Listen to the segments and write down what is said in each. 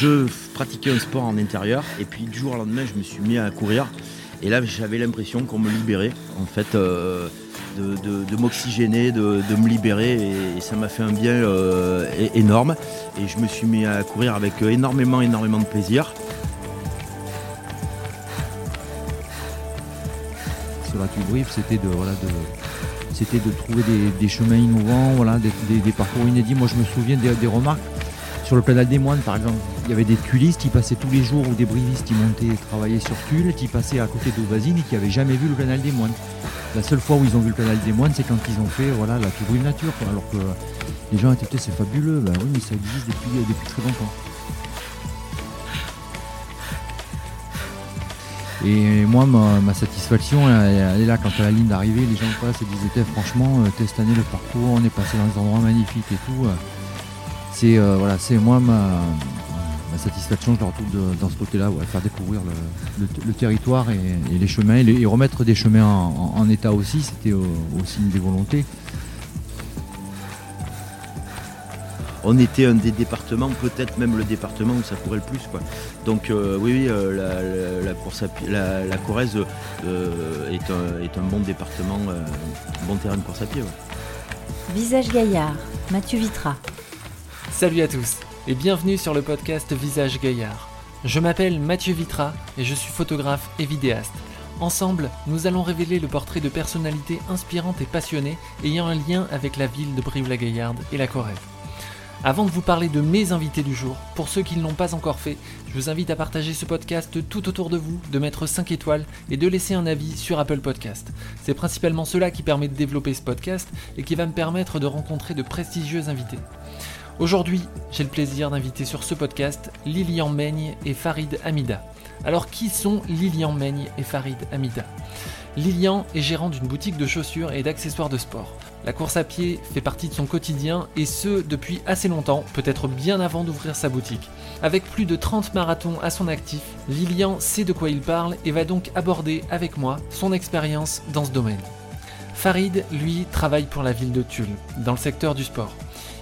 je pratiquais un sport en intérieur et puis du jour au lendemain, je me suis mis à courir. Et là, j'avais l'impression qu'on me libérait, en fait, euh, de, m'oxygéner, de, me libérer. Et, ça m'a fait un bien euh, énorme. Et je me suis mis à courir avec énormément, énormément de plaisir. Sur la brief, c'était de, voilà, de, c'était de trouver des, chemins innovants, voilà, des, parcours inédits. Moi, je me souviens des, remarques sur le canal des moines, par exemple. Il y avait des tulistes qui passaient tous les jours ou des brivistes qui montaient travailler sur Tulle, qui passaient à côté d'Auvazine et qui n'avaient jamais vu le canal des moines. La seule fois où ils ont vu le canal des moines, c'est quand ils ont fait voilà, la tour nature. Alors que les gens étaient c'est fabuleux. Ben oui, mais ça existe depuis, depuis très longtemps. Et moi, ma, satisfaction, elle, est là quand à la ligne d'arrivée, les gens passent et disent franchement, euh, cette année le parcours, on est passé dans des endroits magnifiques et tout. C'est euh, voilà, c'est moi ma, satisfaction, je la retrouve dans ce côté-là, faire découvrir le, territoire et, les chemins, et, remettre des chemins en état aussi, c'était aussi une des volontés. on était un des départements, peut-être même le département où ça courait le plus. Quoi. Donc euh, oui, euh, la, course la, Corrèze euh, est, un, bon département, un bon terrain de course à pied. Visage Gaillard, Mathieu Vitra. Salut à tous et bienvenue sur le podcast Visage Gaillard. Je m'appelle Mathieu Vitra et je suis photographe et vidéaste. Ensemble, nous allons révéler le portrait de personnalités inspirantes et passionnées ayant un lien avec la ville de Brive-la-Gaillarde et la Corrèze. Avant de vous parler de mes invités du jour, pour ceux qui ne l'ont pas encore fait, je vous invite à partager ce podcast tout autour de vous, de mettre 5 étoiles et de laisser un avis sur Apple Podcast. C'est principalement cela qui permet de développer ce podcast et qui va me permettre de rencontrer de prestigieux invités. Aujourd'hui, j'ai le plaisir d'inviter sur ce podcast Lilian Meigne et Farid Hamida. Alors qui sont Lilian Meigne et Farid Hamida? Lilian est gérant d'une boutique de chaussures et d'accessoires de sport. La course à pied fait partie de son quotidien et ce depuis assez longtemps, peut-être bien avant d'ouvrir sa boutique. Avec plus de 30 marathons à son actif, Lilian sait de quoi il parle et va donc aborder avec moi son expérience dans ce domaine. Farid, lui, travaille pour la ville de Tulle, dans le secteur du sport.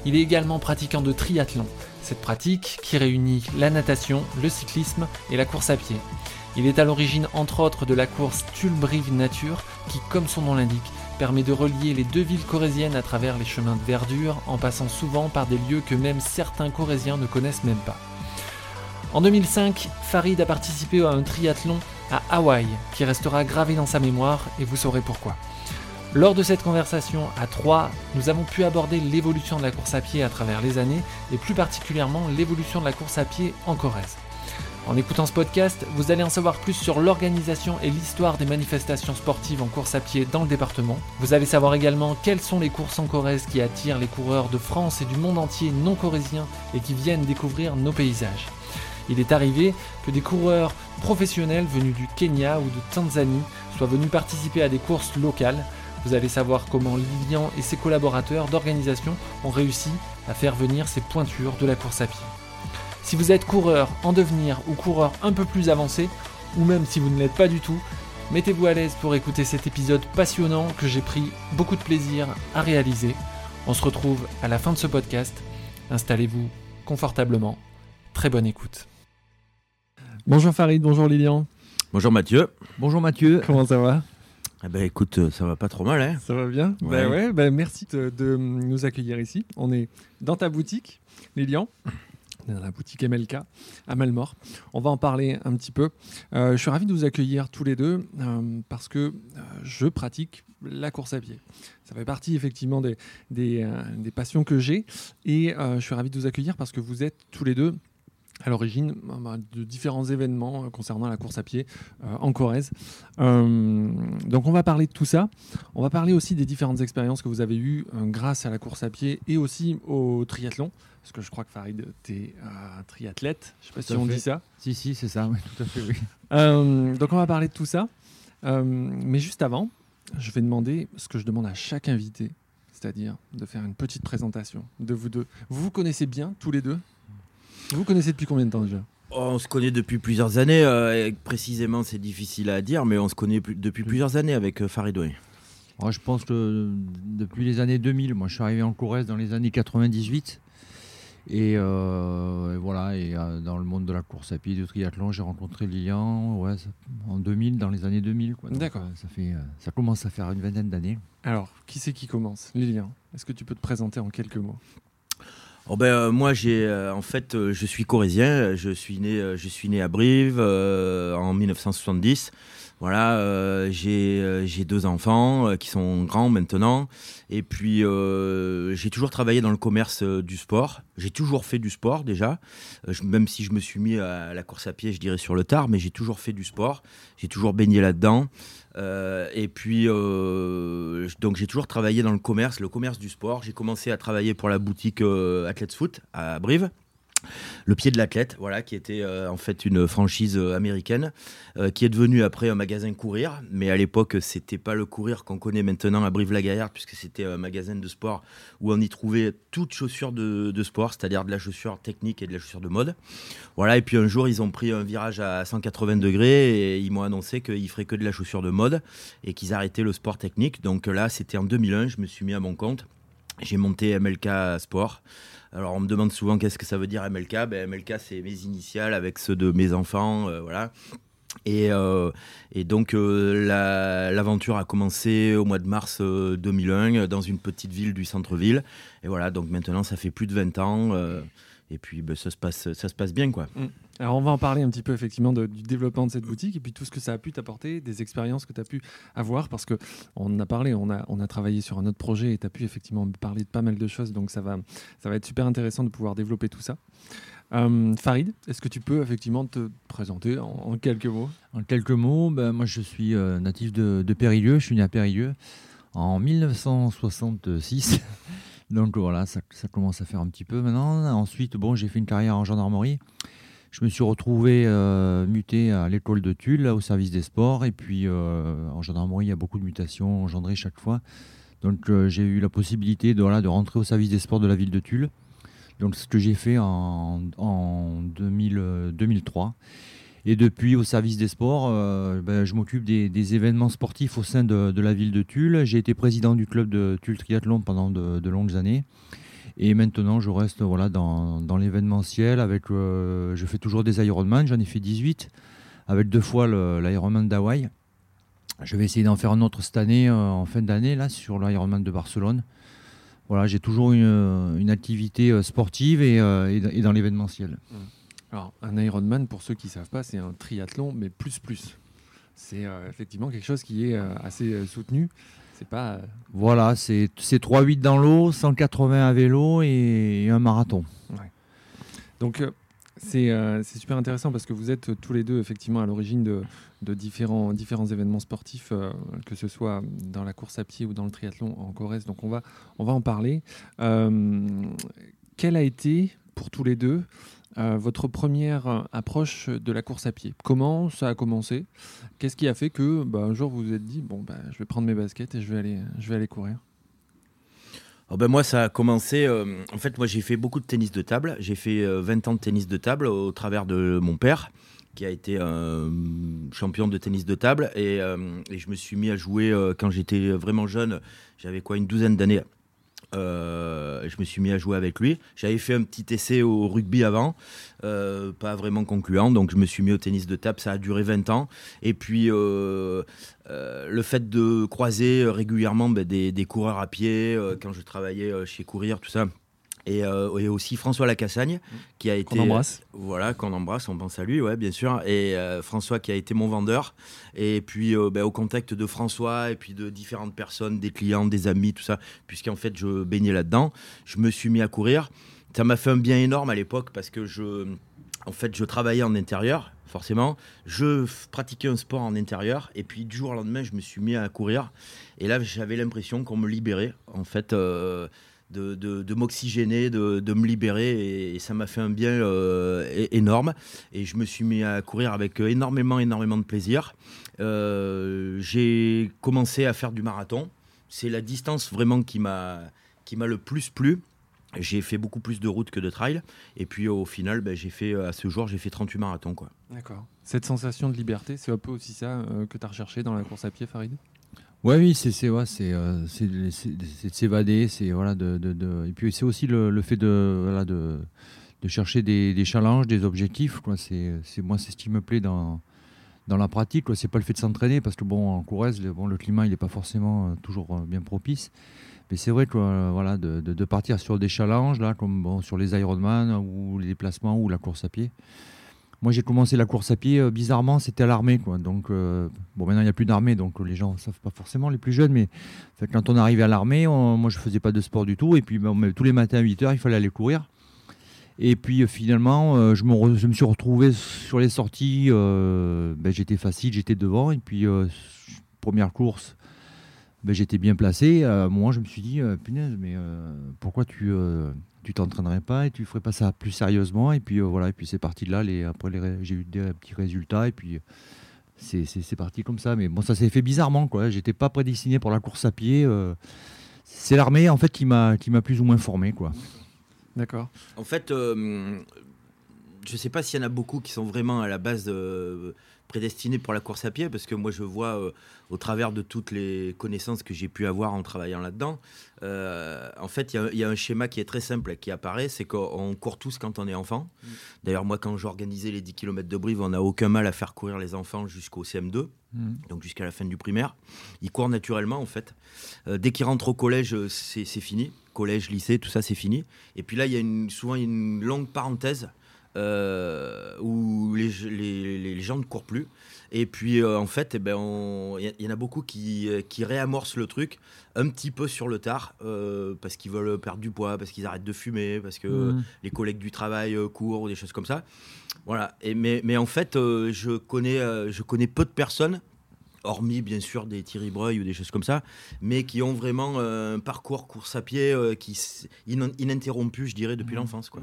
Il est également pratiquant de triathlon, cette pratique qui réunit la natation, le cyclisme et la course à pied. Il est à l'origine entre autres de la course Tulle-Brive Nature qui, comme son nom l'indique, permet de relier les deux villes corésiennes à travers les chemins de verdure en passant souvent par des lieux que même certains corésiens ne connaissent même pas. En 2005, Farid a participé à un triathlon à Hawaï qui restera gravé dans sa mémoire et vous saurez pourquoi. Lors de cette conversation à trois, nous avons pu aborder l'évolution de la course à pied à travers les années et plus particulièrement l'évolution de la course à pied en Corrèze. En écoutant ce podcast, vous allez en savoir plus sur l'organisation et l'histoire des manifestations sportives en course à pied dans le département. Vous allez savoir également quelles sont les courses en Corrèze qui attirent les coureurs de France et du monde entier non corésiens et qui viennent découvrir nos paysages. Il est arrivé que des coureurs professionnels venus du Kenya ou de Tanzanie soient venus participer à des courses locales. Vous allez savoir comment Lilian et ses collaborateurs d'organisation ont réussi à faire venir ces pointures de la course à pied. Si vous êtes coureur en devenir ou coureur un peu plus avancé, ou même si vous ne l'êtes pas du tout, mettez-vous à l'aise pour écouter cet épisode passionnant que j'ai pris beaucoup de plaisir à réaliser. On se retrouve à la fin de ce podcast. Installez-vous confortablement. Très bonne écoute. Bonjour Farid, bonjour Lilian. Bonjour Mathieu. Bonjour Mathieu. Comment ça va? Eh ben écoute, ça va pas trop mal, hein Ça va bien. Ben ouais. Ben merci de, de, nous accueillir ici. On est dans ta boutique, Lilian dans la boutique MLK à Malmort. On va en parler un petit peu. Euh, je suis ravi de vous accueillir tous les deux euh, parce que euh, je pratique la course à pied. Ça fait partie effectivement des, des, des passions que j'ai et je suis ravi de vous accueillir parce que vous êtes tous les deux à l'origine bah, de différents événements concernant la course à pied en Corrèze. donc on va parler de tout ça. On va parler aussi des différentes expériences que vous avez eues grâce à la course à pied et aussi au triathlon. Parce que je crois que Farid, tu es un triathlète. Je ne sais pas si on dit ça. Si, si, c'est ça, oui, tout à fait, oui. Euh, donc on va parler de tout ça. Euh, mais juste avant, je vais demander ce que je demande à chaque invité, c'est-à-dire de faire une petite présentation de vous deux. Vous vous connaissez bien, tous les deux? Vous connaissez depuis combien de temps déjà oh, on se connaît depuis plusieurs années. Euh, précisément, c'est difficile à dire, mais on se connaît depuis plusieurs années avec Farid. Oui. Oh, je pense que depuis les années 2000, moi je suis arrivé en Corrèze dans les années 98. Et, euh, et voilà, et euh, dans le monde de la course à pied, du triathlon, j'ai rencontré Lilian ouais, en 2000, dans les années 2000. quoi. Donc, D'accord. euh, ça, fait, euh, ça commence à faire une vingtaine d'années. Alors, qui c'est qui commence? Lilian, est-ce que tu peux te présenter en quelques mots? Oh ben, euh, moi, j'ai, euh, en fait, euh, je suis corésien. Je suis né, je suis né à Brive en 1970. Voilà, j'ai, deux enfants qui sont grands maintenant. Et puis, j'ai toujours travaillé dans le commerce du sport. J'ai toujours fait du sport déjà. Même si je me suis mis à la course à pied, je dirais sur le tard, mais j'ai toujours fait du sport. J'ai toujours baigné là-dedans. Euh, et puis, euh, donc j'ai toujours travaillé dans le commerce, le commerce du sport. J'ai commencé à travailler pour la boutique euh, Athletes Foot à Brive. Le pied de l'athlète, voilà, qui était euh, en fait une franchise euh, américaine, euh, qui est devenue après un magasin courir. Mais à l'époque, c'était pas le courir qu'on connaît maintenant à Brive-la-Gaillarde, puisque c'était un magasin de sport où on y trouvait toutes chaussures de, de sport, c'est-à-dire de la chaussure technique et de la chaussure de mode. Voilà, et puis un jour, ils ont pris un virage à 180 degrés et ils m'ont annoncé qu'ils feraient que de la chaussure de mode et qu'ils arrêtaient le sport technique. Donc là, c'était en 2001, je me suis mis à mon compte. J'ai monté MLK Sport. Alors on me demande souvent qu'est-ce que ça veut dire MLK. Ben, MLK, c'est mes initiales avec ceux de mes enfants. euh, voilà. Et, euh, donc euh, la- l'aventure a commencé au mois de mars euh, 2001 euh, dans une petite ville du centre-ville. Et voilà, donc maintenant ça fait plus de 20 ans. Et puis ben, ça, se passe, ça se passe bien quoi. Alors, on va en parler un petit peu effectivement de- du développement de cette boutique et puis tout ce que ça a pu t'apporter, des expériences que tu as pu avoir parce que on en a parlé, on a, on a travaillé sur un autre projet et tu as pu effectivement me parler de pas mal de choses donc ça va, ça va être super intéressant de pouvoir développer tout ça. Euh, Farid, est-ce que tu peux effectivement te présenter en, en quelques mots? En quelques mots, ben, moi je suis euh, natif de, de Périgueux, je suis né à Périgueux en 1966. Donc voilà, ça, commence à faire un petit peu maintenant. Ensuite, bon, j'ai fait une carrière en gendarmerie. Je me suis retrouvé euh, muté à l'école de Tulle, au service des sports. Et puis euh, en gendarmerie, il y a beaucoup de mutations engendrées chaque fois. Donc euh, j'ai eu la possibilité de, de rentrer au service des sports de la ville de Tulle. Donc ce que j'ai fait en, en 2000, euh, 2003. Et depuis, au service des sports, euh, ben, je m'occupe des, événements sportifs au sein de, la ville de Tulle. J'ai été président du club de Tulle Triathlon pendant de, longues années. Et maintenant, je reste voilà, dans, l'événementiel. Avec, euh, je fais toujours des Ironman. J'en ai fait 18, avec deux fois l'Ironman d'Hawaï. Je vais essayer d'en faire un autre cette année, euh, en fin d'année, là, sur l'Ironman de Barcelone. Voilà, j'ai toujours une, activité sportive et, dans- et dans l'événementiel. Alors, un Ironman, pour ceux qui ne savent pas, c'est un triathlon, mais plus plus. C'est euh, effectivement quelque chose qui est euh, assez euh, soutenu. C'est pas. euh, Voilà, c'est c'est 3-8 dans l'eau, 180 à vélo et, un marathon. Donc, euh, c'est euh, c'est super intéressant parce que vous êtes tous les deux effectivement à l'origine de, de différents, différents événements sportifs, euh, que ce soit dans la course à pied ou dans le triathlon en Corrèze. Donc, on va, on va en parler. Euh, quelle a été, pour tous les deux, euh, votre première euh, approche de la course à pied Comment ça a commencé? Qu'est-ce qui a fait que bah, un jour vous vous êtes dit bon bah, je vais prendre mes baskets et je vais aller, je vais aller courir? Oh ben moi, ça a commencé. euh, en fait, moi, j'ai fait beaucoup de tennis de table. J'ai fait euh, 20 ans de tennis de table au travers de mon père, qui a été un champion de tennis de table. Et, euh, et je me suis mis à jouer euh, quand j'étais vraiment jeune. J'avais quoi, une douzaine d'années. Euh, je me suis mis à jouer avec lui. J'avais fait un petit essai au rugby avant, euh, pas vraiment concluant. Donc, je me suis mis au tennis de table. Ça a duré 20 ans. Et puis, euh, le fait de croiser régulièrement ben, des, coureurs à pied, quand je travaillais chez Courir, tout ça. Et, euh, et aussi François Lacassagne, qui a été. Qu'on embrasse. Voilà, qu'on embrasse, on pense à lui, ouais, bien sûr. Et euh, François qui a été mon vendeur. Et puis euh, ben, au contact de François et puis de différentes personnes, des clients, des amis, tout ça, puisqu'en fait je baignais là-dedans, je me suis mis à courir. Ça m'a fait un bien énorme à l'époque parce que je, en fait, je travaillais en intérieur, forcément. Je pratiquais un sport en intérieur. Et puis du jour au lendemain, je me suis mis à courir. Et là, j'avais l'impression qu'on me libérait, en fait. De, de, m'oxygéner, de, de me libérer et, ça m'a fait un bien euh, énorme et je me suis mis à courir avec euh, énormément énormément de plaisir. Euh, j'ai commencé à faire du marathon. C'est la distance vraiment qui m'a le plus plu. J'ai fait beaucoup plus de routes que de trail et puis au final ben, j'ai fait à ce jour j'ai fait 38 marathons. D'accord. Cette sensation de liberté, c'est un peu aussi ça que tu as recherché dans la course à pied, Farid? Ouais, oui, c'est euh, c'est c'est de s'évader, c'est voilà de, de, et puis c'est aussi le, fait de voilà de, chercher des, des challenges, des objectifs. C'est c'est moi c'est ce qui me plaît dans dans la pratique quoi. C'est pas le fait de s'entraîner parce que bon en Corrèze le, bon le climat il est pas forcément euh, toujours euh, bien propice. Mais c'est vrai que voilà de, de, de partir sur des challenges là comme bon sur les Ironman ou les déplacements ou la course à pied. Moi, j'ai commencé la course à pied, euh, bizarrement, c'était à l'armée. Quoi. Donc, euh, bon, maintenant, il n'y a plus d'armée, donc euh, les gens ne savent pas forcément, les plus jeunes. Mais quand on arrivait à l'armée, moi, je faisais pas de sport du tout. Et puis, tous les matins à 8 heures, il fallait aller courir. Et puis, finalement, je, me suis retrouvé sur les sorties. ben, j'étais facile, j'étais devant. Et puis, première course, ben, j'étais bien placé. Moment, je me suis dit, punaise, mais pourquoi tu tu t'entraînerais pas et tu ferais pas ça plus sérieusement Et puis euh, voilà, et puis c'est parti de là. Les, après, les j'ai eu des petits résultats et puis c'est, c'est, c'est parti comme ça. Mais bon, ça s'est fait bizarrement, quoi. J'étais pas prédestiné pour la course à pied. euh, c'est l'armée en fait qui m'a qui m'a plus ou moins formé, quoi. D'accord. En fait, euh, je ne sais pas s'il y en a beaucoup qui sont vraiment à la base euh, prédestinés pour la course à pied, parce que moi je vois euh, au travers de toutes les connaissances que j'ai pu avoir en travaillant là-dedans, euh, en fait il y a- il y, a un schéma qui est très simple qui apparaît, c'est qu'on court tous quand on est enfant. D'ailleurs moi quand j'organisais les 10 km de Brive, on n'a aucun mal à faire courir les enfants jusqu'au CM2 donc jusqu'à la fin du primaire. Ils courent naturellement en fait. Euh, dès qu'ils rentrent au collège, c'est fini. Collège, lycée, tout ça, c'est fini. Et puis là, il y a une, souvent une longue parenthèse euh, où les, les, les gens ne courent plus. Et puis euh, en fait, eh ben, on- il y, il y en a beaucoup qui, euh, qui réamorcent le truc un petit peu sur le tard euh, parce qu'ils veulent perdre du poids, parce qu'ils arrêtent de fumer, parce que Mhm. les collègues du travail courent ou des choses comme ça. Voilà. Et mais, mais en fait, je, connais, je connais peu de personnes, hormis bien sûr des Thierry Breuil ou des choses comme ça, mais qui ont vraiment euh, un parcours course à pied euh, qui ininterrompu, je dirais, depuis Mhm. l'enfance. Quoi.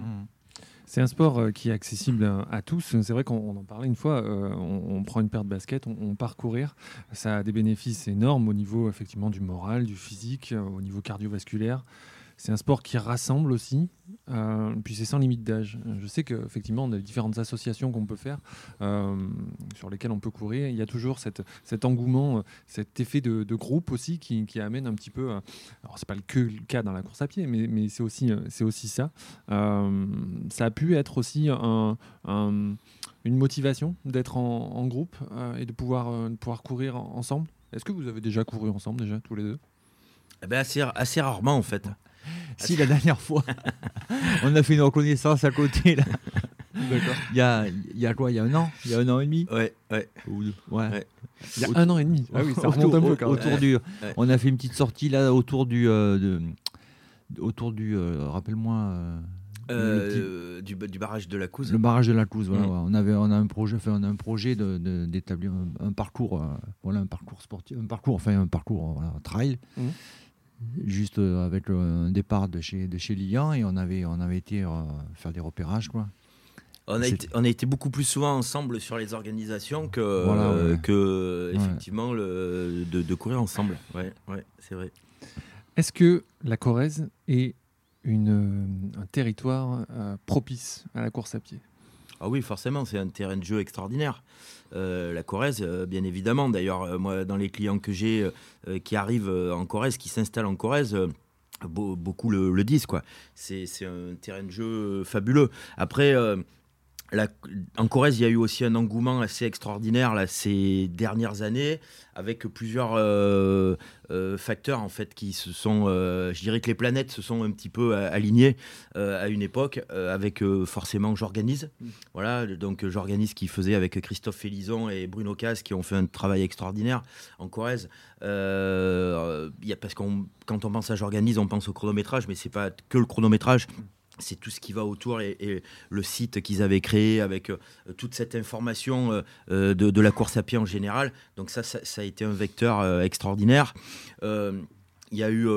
C'est un sport euh, qui est accessible à, à tous. C'est vrai qu'on on en parlait une fois. euh, on, prend une paire de baskets, on, on part courir. Ça a des bénéfices énormes au niveau effectivement du moral, du physique, euh, au niveau cardiovasculaire. C'est un sport qui rassemble aussi. euh, puis c'est sans limite d'âge. Je sais qu'effectivement, on a différentes associations qu'on peut faire euh, sur lesquelles on peut courir. Il y a toujours cet engouement, cet effet de, groupe aussi qui, amène un petit peu. euh, alors c'est pas le cas dans la course à pied, mais, c'est aussi, ça. Ça a pu être aussi un- un- une motivation d'être en, groupe et de pouvoir, courir en- ensemble. Est-ce que vous avez déjà couru ensemble déjà tous les deux? Eh ben, assez rarement en fait. Si la dernière fois, on a fait une reconnaissance à côté là. D'accord. Il y a, il y a quoi Il y a un an Il y a un an et demi Ouais, ouais. Ou deux Ouais. Ouais. Il y a un an et demi. Ah oui, ça remonte un peu quand même. autour du, Ouais. On a fait une petite sortie là autour du. euh, de- autour du. euh, Rappelle-moi. euh, Euh, du, du barrage de la Couze. Le barrage de la Couze, voilà. Mm. ouais. On avait, on a un projet, enfin, on a un projet de- de- d'établir un, un parcours, euh, voilà, un parcours sportif, un parcours, enfin un parcours, euh, voilà, trail, Mm. Juste euh, avec un départ de chez, de chez Lilian et on avait, on avait été euh, faire des repérages, quoi. On a, été, on a été beaucoup plus souvent ensemble sur les organisations que, Voilà, euh, ouais. que Ouais. effectivement le, de, de courir ensemble. Ouais, ouais, c'est vrai. Est-ce que la Corrèze est une, un territoire euh, propice à la course à pied? Ah oui, forcément, c'est un terrain de jeu extraordinaire. Euh, la Corrèze, euh, bien évidemment. D'ailleurs, euh, moi, dans les clients que j'ai qui arrivent en Corrèze, qui s'installent en Corrèze, beau- beaucoup le, disent. C'est un terrain de jeu fabuleux. Après, la- en Corrèze, il y a eu aussi un engouement assez extraordinaire là, ces dernières années, avec plusieurs euh, euh, facteurs en fait qui se sont, euh, je dirais que les planètes se sont un petit peu alignées à une époque, avec forcément j'organise. Voilà, donc j'organise qui faisait avec Christophe Félison et Bruno Caz qui ont fait un travail extraordinaire en Corrèze. Il y a, parce qu'on quand on pense à j'organise, on pense au chronométrage, mais c'est pas que le chronométrage. C'est tout ce qui va autour et, le site qu'ils avaient créé avec euh, toute cette information euh, euh, de, la course à pied en général. Donc ça, ça, a été un vecteur extraordinaire. Il y a eu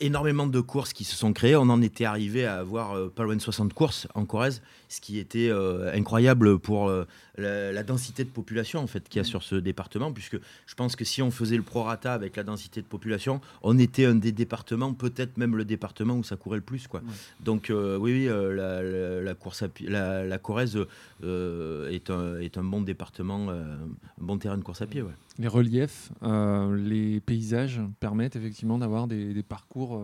énormément de courses qui se sont créées. On en était arrivé à avoir pas loin de 60 courses en Corrèze, ce qui était incroyable pour la, la densité de population en fait qu'il y a sur ce département, puisque je pense que si on faisait le prorata avec la densité de population, on était un des départements, peut-être même le département où ça courait le plus. Quoi. Donc euh, oui, oui euh, la, la- la course à la, la Corrèze euh, est, un, est un bon département, un bon terrain de course à pied. Ouais. Les reliefs, les paysages permettent effectivement d'avoir des, des parcours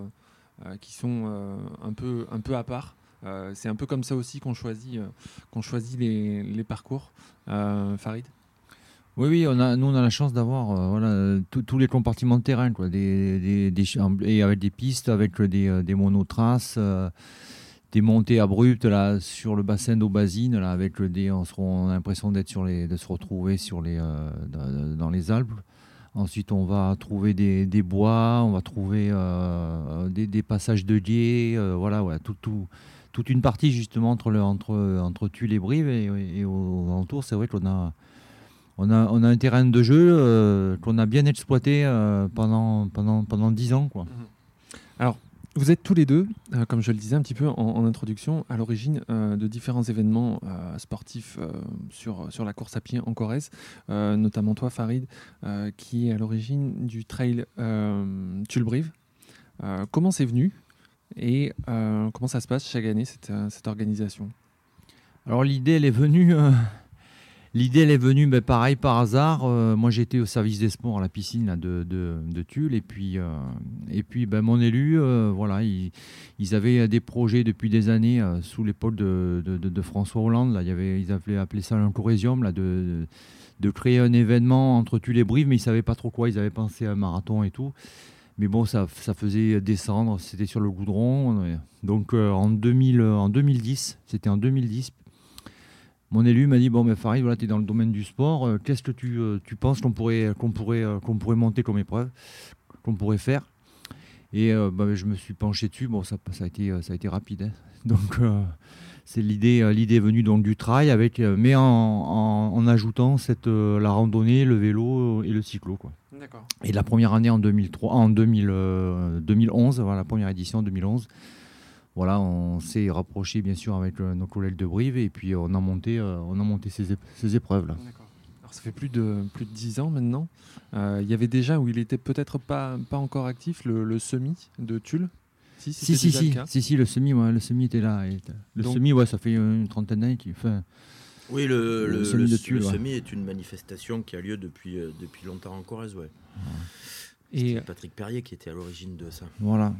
qui sont un, peu, un peu à part. Euh, c'est un peu comme ça aussi qu'on choisit, euh, qu'on choisit les, les parcours. Euh, Farid? Oui, oui, on a, nous on a la chance d'avoir voilà, tous- les compartiments de terrain, quoi, des, des, et avec des pistes, avec des, des monotraces, des montées abruptes là, sur le bassin d'Aubazine, là, avec des, on, se- on a l'impression d'être de se retrouver sur les, dans, les Alpes. Ensuite, on va trouver des, des bois, on va trouver des, passages de euh, voilà, voilà, tout, tout, toute une partie justement entre, le, entre, entre Tulle et Brive et, et aux alentours. C'est vrai qu'on a, on a, on a un terrain de jeu euh, qu'on a bien exploité euh, pendant, pendant, pendant 10 ans. Quoi. Vous êtes tous les deux, euh, comme je le disais un petit peu en, en introduction, à l'origine euh, de différents événements euh, sportifs euh, sur, sur la course à pied en Corrèze, euh, notamment toi Farid, euh, qui est à l'origine du trail euh, Tulle-Brive. Euh, comment c'est venu et euh, comment ça se passe chaque année cette, euh, organisation? Alors l'idée, elle est venue. euh, L'idée, elle est venue, ben, pareil par hasard. Euh, moi, j'étais au service des sports à la piscine là, de, de, de Tulle, et puis, et puis, ben, mon élu, voilà, ils, ils avaient des projets depuis des années sous l'épaule de, de, François Hollande. Là, il y avait, ils appelaient, appelaient ça un corésium, là, de, créer un événement entre Tulle et Brive, mais ils savaient pas trop quoi. Ils avaient pensé à un marathon et tout. Mais bon, ça, ça faisait descendre, c'était sur le goudron. Donc euh, en, 2000, euh, en 2010, c'était en 2010, mon élu m'a dit Bon, mais Farid, voilà, tu es dans le domaine du sport, euh, qu'est-ce que tu, euh, tu penses qu'on pourrait, qu'on, pourrait, qu'on pourrait monter comme épreuve, qu'on pourrait faire? Et bah, je me suis penché dessus, bon, ça, ça, a, été, ça a été rapide. hein. Donc, c'est l'idée, euh, l'idée venue donc, du trail, avec, euh, mais en, en, en ajoutant cette, euh, la randonnée, le vélo et le cyclo. Quoi. D'accord. Et la première année en 2003, en 2000, euh, 2011, voilà, la première édition en 2011. Voilà, on s'est rapproché bien sûr avec euh, nos collègues de Brive et puis on a monté, euh, on a monté ces, ép- ces épreuves là. D'accord. Alors ça fait plus de plus de dix ans maintenant. Euh, Il y avait déjà où il était peut-être pas pas encore actif le, le semi de Tulle? Si Si si déjà si, le cas. si si le semi, ouais, le semi était là. et, le Donc- semi, ouais, ça fait une trentaine d'années qu'il fait. Oui, le, Le le, semi le- de Tulle, le ouais. semi est une manifestation qui a lieu depuis, euh, depuis longtemps en Corrèze. Ouais. Et, C'est Patrick Perrier qui était à l'origine de ça. Voilà.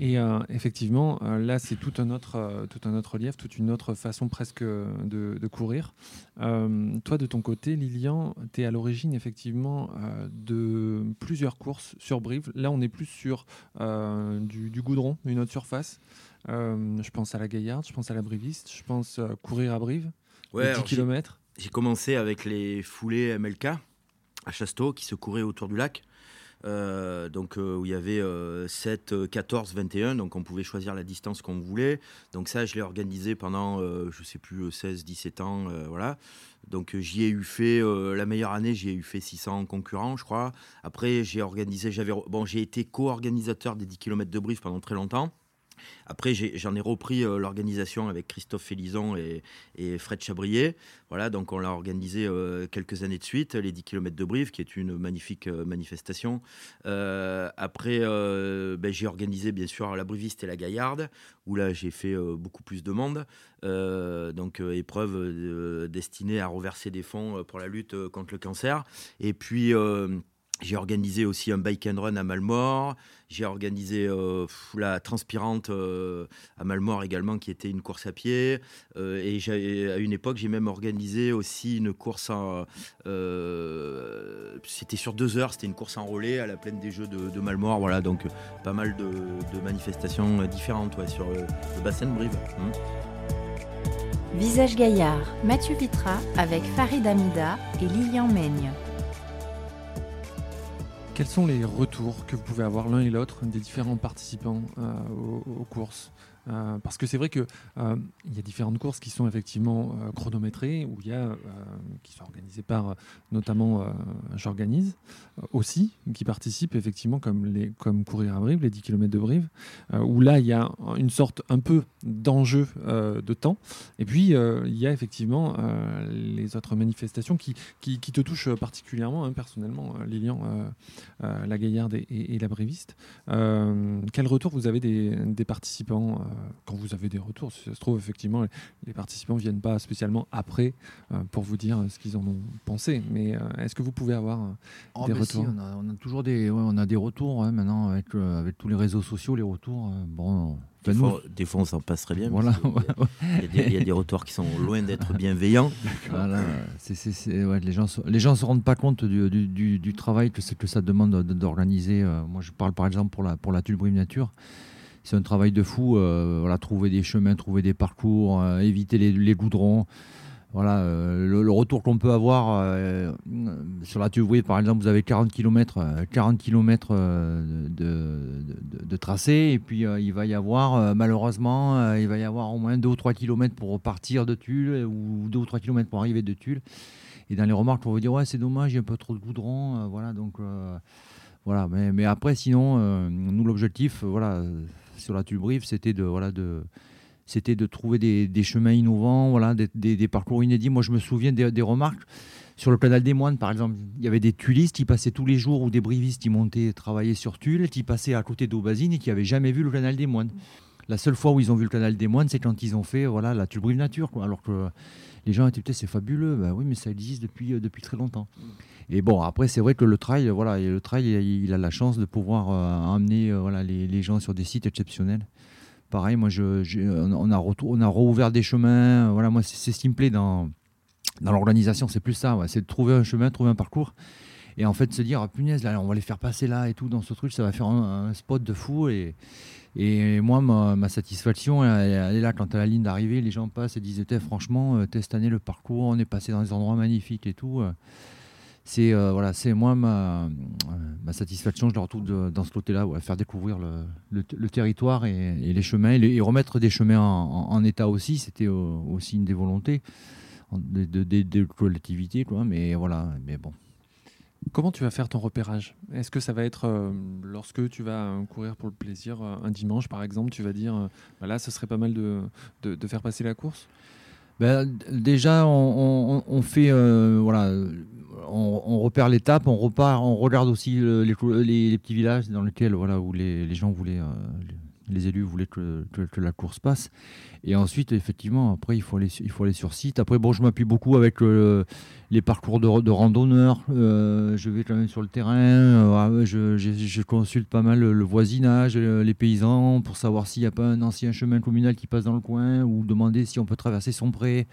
Et euh, effectivement, euh, là, c'est tout un autre, euh, tout un autre relief, toute une autre façon presque de, de courir. Toi, de ton côté, Lilian, tu es à l'origine effectivement de plusieurs courses sur Brive. Là, on est plus sur du, du goudron, une autre surface. Je pense à la Gaillarde, je pense à la Briviste, je pense courir à Brive, Ouais, les 10 alors j'ai- km. J'ai commencé avec les foulées MLK à Chasteau qui se couraient autour du lac. Euh, donc euh, où il y avait euh, 7, euh, 14, 21, donc on pouvait choisir la distance qu'on voulait. Donc ça, je l'ai organisé pendant, euh, je sais plus, euh, 16, 17 ans, voilà. Donc j'y ai eu fait, la meilleure année, j'y ai eu fait 600 concurrents, je crois. Après, j'ai organisé, j'avais, bon, j'ai été co-organisateur des 10 km de Brive pendant très longtemps. Après, j'en ai, repris euh, l'organisation avec Christophe Félison et, Fred Chabrier. Voilà, donc on l'a organisé euh, quelques années de suite, les 10 km de Brive, qui est une magnifique euh, manifestation. Après, ben, j'ai organisé bien sûr la Briviste et la Gaillarde, où là j'ai fait beaucoup plus de monde. Donc épreuve destinée à reverser des fonds pour la lutte contre le cancer. Et puis... j'ai organisé aussi un bike and run à Malmort. J'ai organisé euh, la transpirante euh, à Malmort également, qui était une course à pied. Euh, et à une époque, j'ai même organisé aussi une course en. c'était sur deux heures, c'était une course en relais à la plaine des Jeux de, de. Voilà, donc pas mal de, manifestations différentes sur le bassin de Brive. Hum. Visage Gaillard, Mathieu Vitra avec Farid Amida et Lilian Maigne. Quels sont les retours que vous pouvez avoir l'un et l'autre des différents participants euh, aux, aux courses parce que c'est vrai que il y a différentes courses qui sont effectivement chronométrées, où y a qui sont organisées par notamment j'organise aussi, qui participent effectivement comme les comme courir à Brive, les 10 km de Brive, où là il y a une sorte un peu d'enjeu de temps. Et puis il y a effectivement les autres manifestations qui, qui, te touchent particulièrement, hein, personnellement, Lilian, la Gaillarde et, la Bréviste. quel retour vous avez des participants quand vous avez des retours, si ça se trouve, effectivement, les participants ne viennent pas spécialement après euh, pour vous dire ce qu'ils en ont pensé. Mais euh, est-ce que vous pouvez avoir euh, oh, des ben retours? on, a, toujours des, on a des retours maintenant avec, avec tous les réseaux sociaux, les retours. bon, des, fois, des, fois, on s'en passerait bien. Voilà, il, y a, des, retours qui sont loin d'être bienveillants. Voilà, les gens les gens se rendent pas compte du, du, du travail que, que ça demande d'organiser. Moi, je parle par exemple pour la pour la Tulbrime Nature c'est un travail de fou. Euh, voilà, trouver des chemins, trouver des parcours, euh, éviter les, goudrons. Voilà, euh, le, retour qu'on peut avoir sur la Tuvouille, par exemple, vous avez 40 km, 40 km de, tracé, et puis il va y avoir, malheureusement, il va y avoir au moins 2 ou 3 km pour repartir de Tulle, ou 2 ou 3 km pour arriver de Tulle. Et dans les remarques, on va dire, ouais, c'est dommage, il y a un peu trop de goudron, voilà, donc... voilà, mais, après, sinon, nous, l'objectif, voilà, sur la Tulbrive, c'était de, voilà, de, c'était de trouver des, chemins innovants, voilà, des, parcours inédits. Moi, je me souviens des, remarques sur le canal des Moines, par exemple. Il y avait des tulistes qui passaient tous les jours ou des brivistes qui montaient travailler sur Tulle, qui passaient à côté d'Aubazine et qui n'avaient jamais vu le canal des Moines. La seule fois où ils ont vu le canal des Moines, c'est quand ils ont fait voilà, la Tulbrive Nature. Quoi. Alors que les gens étaient peut-être c'est fabuleux. Ben oui, mais ça existe depuis, euh, depuis très longtemps. Et bon, après, c'est vrai que le trail, voilà, le trail, il, a la chance de pouvoir euh, amener euh, voilà, les, gens sur des sites exceptionnels. Pareil, moi, je, on, a on a rouvert des chemins. Voilà, moi, c'est ce qui me plaît dans, dans l'organisation, c'est plus ça. c'est de trouver un chemin, trouver un parcours. Et en fait, se dire, ah, punaise, là, on va les faire passer là et tout dans ce truc, ça va faire un, spot de fou. Et, et moi, ma, satisfaction, elle, est là quand à la ligne d'arrivée, les gens passent et disent, franchement, euh, cette année, le parcours, on est passé dans des endroits magnifiques et tout c'est euh, voilà, c'est moi ma, ma, satisfaction, je la retrouve dans ce côté-là, faire découvrir le, territoire et, les chemins et, remettre des chemins en, état aussi, c'était aussi une des volontés des de, collectivités, quoi. Mais voilà, mais bon. Comment tu vas faire ton repérage? Est-ce que ça va être euh, lorsque tu vas courir pour le plaisir euh, un dimanche, par exemple, tu vas dire, voilà, ce serait pas mal de, de faire passer la course? Ben, déjà, on, fait, euh, voilà, on, repère l'étape, on repart, on regarde aussi les, petits villages dans lesquels, voilà, où les, gens voulaient, euh, les élus voulaient que, la course passe. Et ensuite, effectivement, après, il faut aller, sur site. Après, bon, je m'appuie beaucoup avec euh, les parcours de, de randonneurs. Euh, je vais quand même sur le terrain. Euh, je, consulte pas mal le, voisinage, les paysans, pour savoir s'il n'y a pas un ancien chemin communal qui passe dans le coin ou demander si on peut traverser son pré.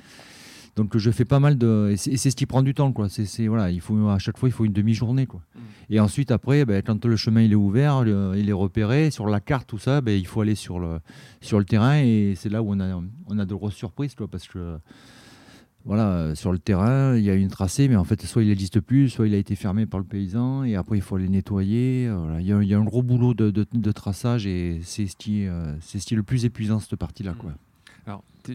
Donc je fais pas mal de et c'est ce qui prend du temps quoi. C'est voilà, il faut à chaque fois il faut une demi-journée quoi. Mmh. Et ensuite après ben, quand le chemin il est ouvert, il est repéré sur la carte tout ça, ben, il faut aller sur le sur le terrain et c'est là où on a on a de grosses surprises quoi parce que voilà, sur le terrain, il y a une tracée, mais en fait, soit il n'existe plus, soit il a été fermé par le paysan, et après, il faut aller nettoyer. Il, y a, il, y a, un gros boulot de, de, traçage, et c'est ce, qui, euh, c'est ce qui est le plus épuisant, cette partie-là. Mmh. Quoi.